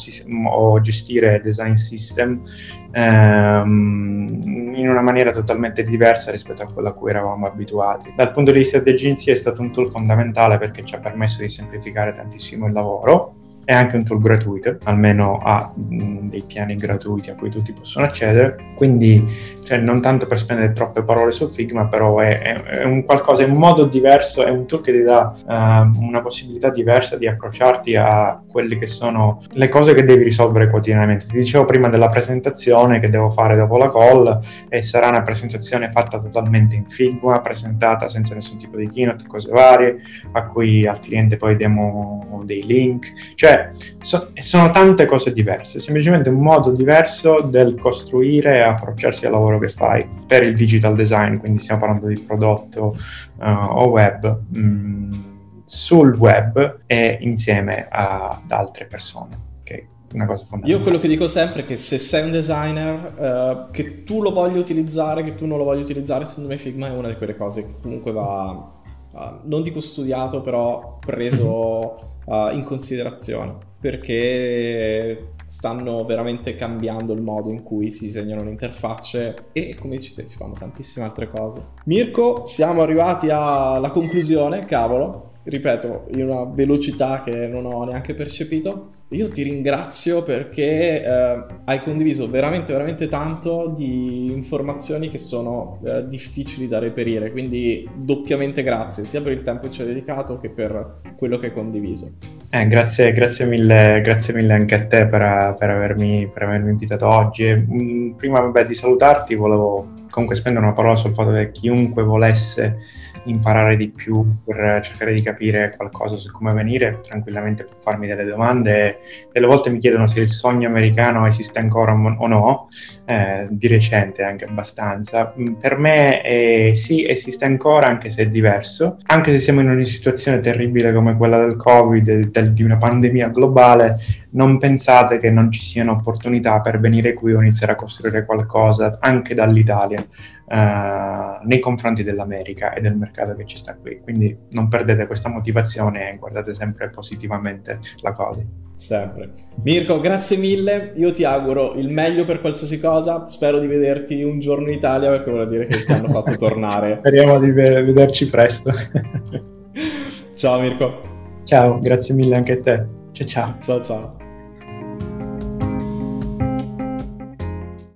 o, gestire design system ehm, in una maniera totalmente diversa rispetto a quella a cui eravamo abituati. Dal punto di vista di agenzie è stato un tool fondamentale perché ci ha permesso di semplificare tantissimo il lavoro è anche un tool gratuito, almeno ha mh, dei piani gratuiti a cui tutti possono accedere, quindi cioè, non tanto per spendere troppe parole su Figma, però è, è, è, un qualcosa, è un modo diverso, è un tool che ti dà uh, una possibilità diversa di approcciarti a quelle che sono le cose che devi risolvere quotidianamente. Ti dicevo prima della presentazione che devo fare dopo la call e sarà una presentazione fatta totalmente in Figma, presentata senza nessun tipo di keynote, cose varie, a cui al cliente poi diamo dei link, cioè so, sono tante cose diverse, semplicemente un modo diverso del costruire e approcciarsi al lavoro che fai per il digital design, quindi stiamo parlando di prodotto uh, o web. Mm, sul web e insieme ad altre persone. Una cosa fondamentale. Io quello che dico sempre è che se sei un designer, uh, che tu lo voglia utilizzare, che tu non lo voglia utilizzare, secondo me Figma è una di quelle cose che comunque va, uh, non dico studiato, però preso uh, in considerazione perché stanno veramente cambiando il modo in cui si disegnano le interfacce e come dici te si fanno tantissime altre cose. Mirko, siamo arrivati alla conclusione, cavolo, ripeto, in una velocità che non ho neanche percepito. Io ti ringrazio perché eh, hai condiviso veramente, veramente tanto di informazioni che sono eh, difficili da reperire, quindi doppiamente grazie, sia per il tempo che ci hai dedicato che per quello che hai condiviso. Eh, grazie, grazie, mille, grazie mille anche a te per, per, avermi, per avermi, invitato oggi. Mm, prima vabbè, di salutarti volevo comunque spendere una parola sul fatto che chiunque volesse imparare di più, per cercare di capire qualcosa su come venire, tranquillamente può farmi delle domande. Delle volte mi chiedono se il sogno americano esiste ancora o no, eh, di recente anche abbastanza. Mm, per me eh, sì, esiste ancora, anche se è diverso. Anche se siamo in una situazione terribile come quella del Covid, del, di una pandemia globale, non pensate che non ci siano opportunità per venire qui o iniziare a costruire qualcosa anche dall'Italia eh, nei confronti dell'America e del mercato che ci sta qui. Quindi non perdete questa motivazione e guardate sempre positivamente la cosa. Sempre. Mirko, grazie mille. Io ti auguro il meglio per qualsiasi cosa. Spero di vederti un giorno in Italia perché vuol dire che ti hanno fatto (laughs) tornare. Speriamo di vederci presto. ciao Mirko. Ciao, grazie mille anche a te. Ciao ciao. Ciao ciao.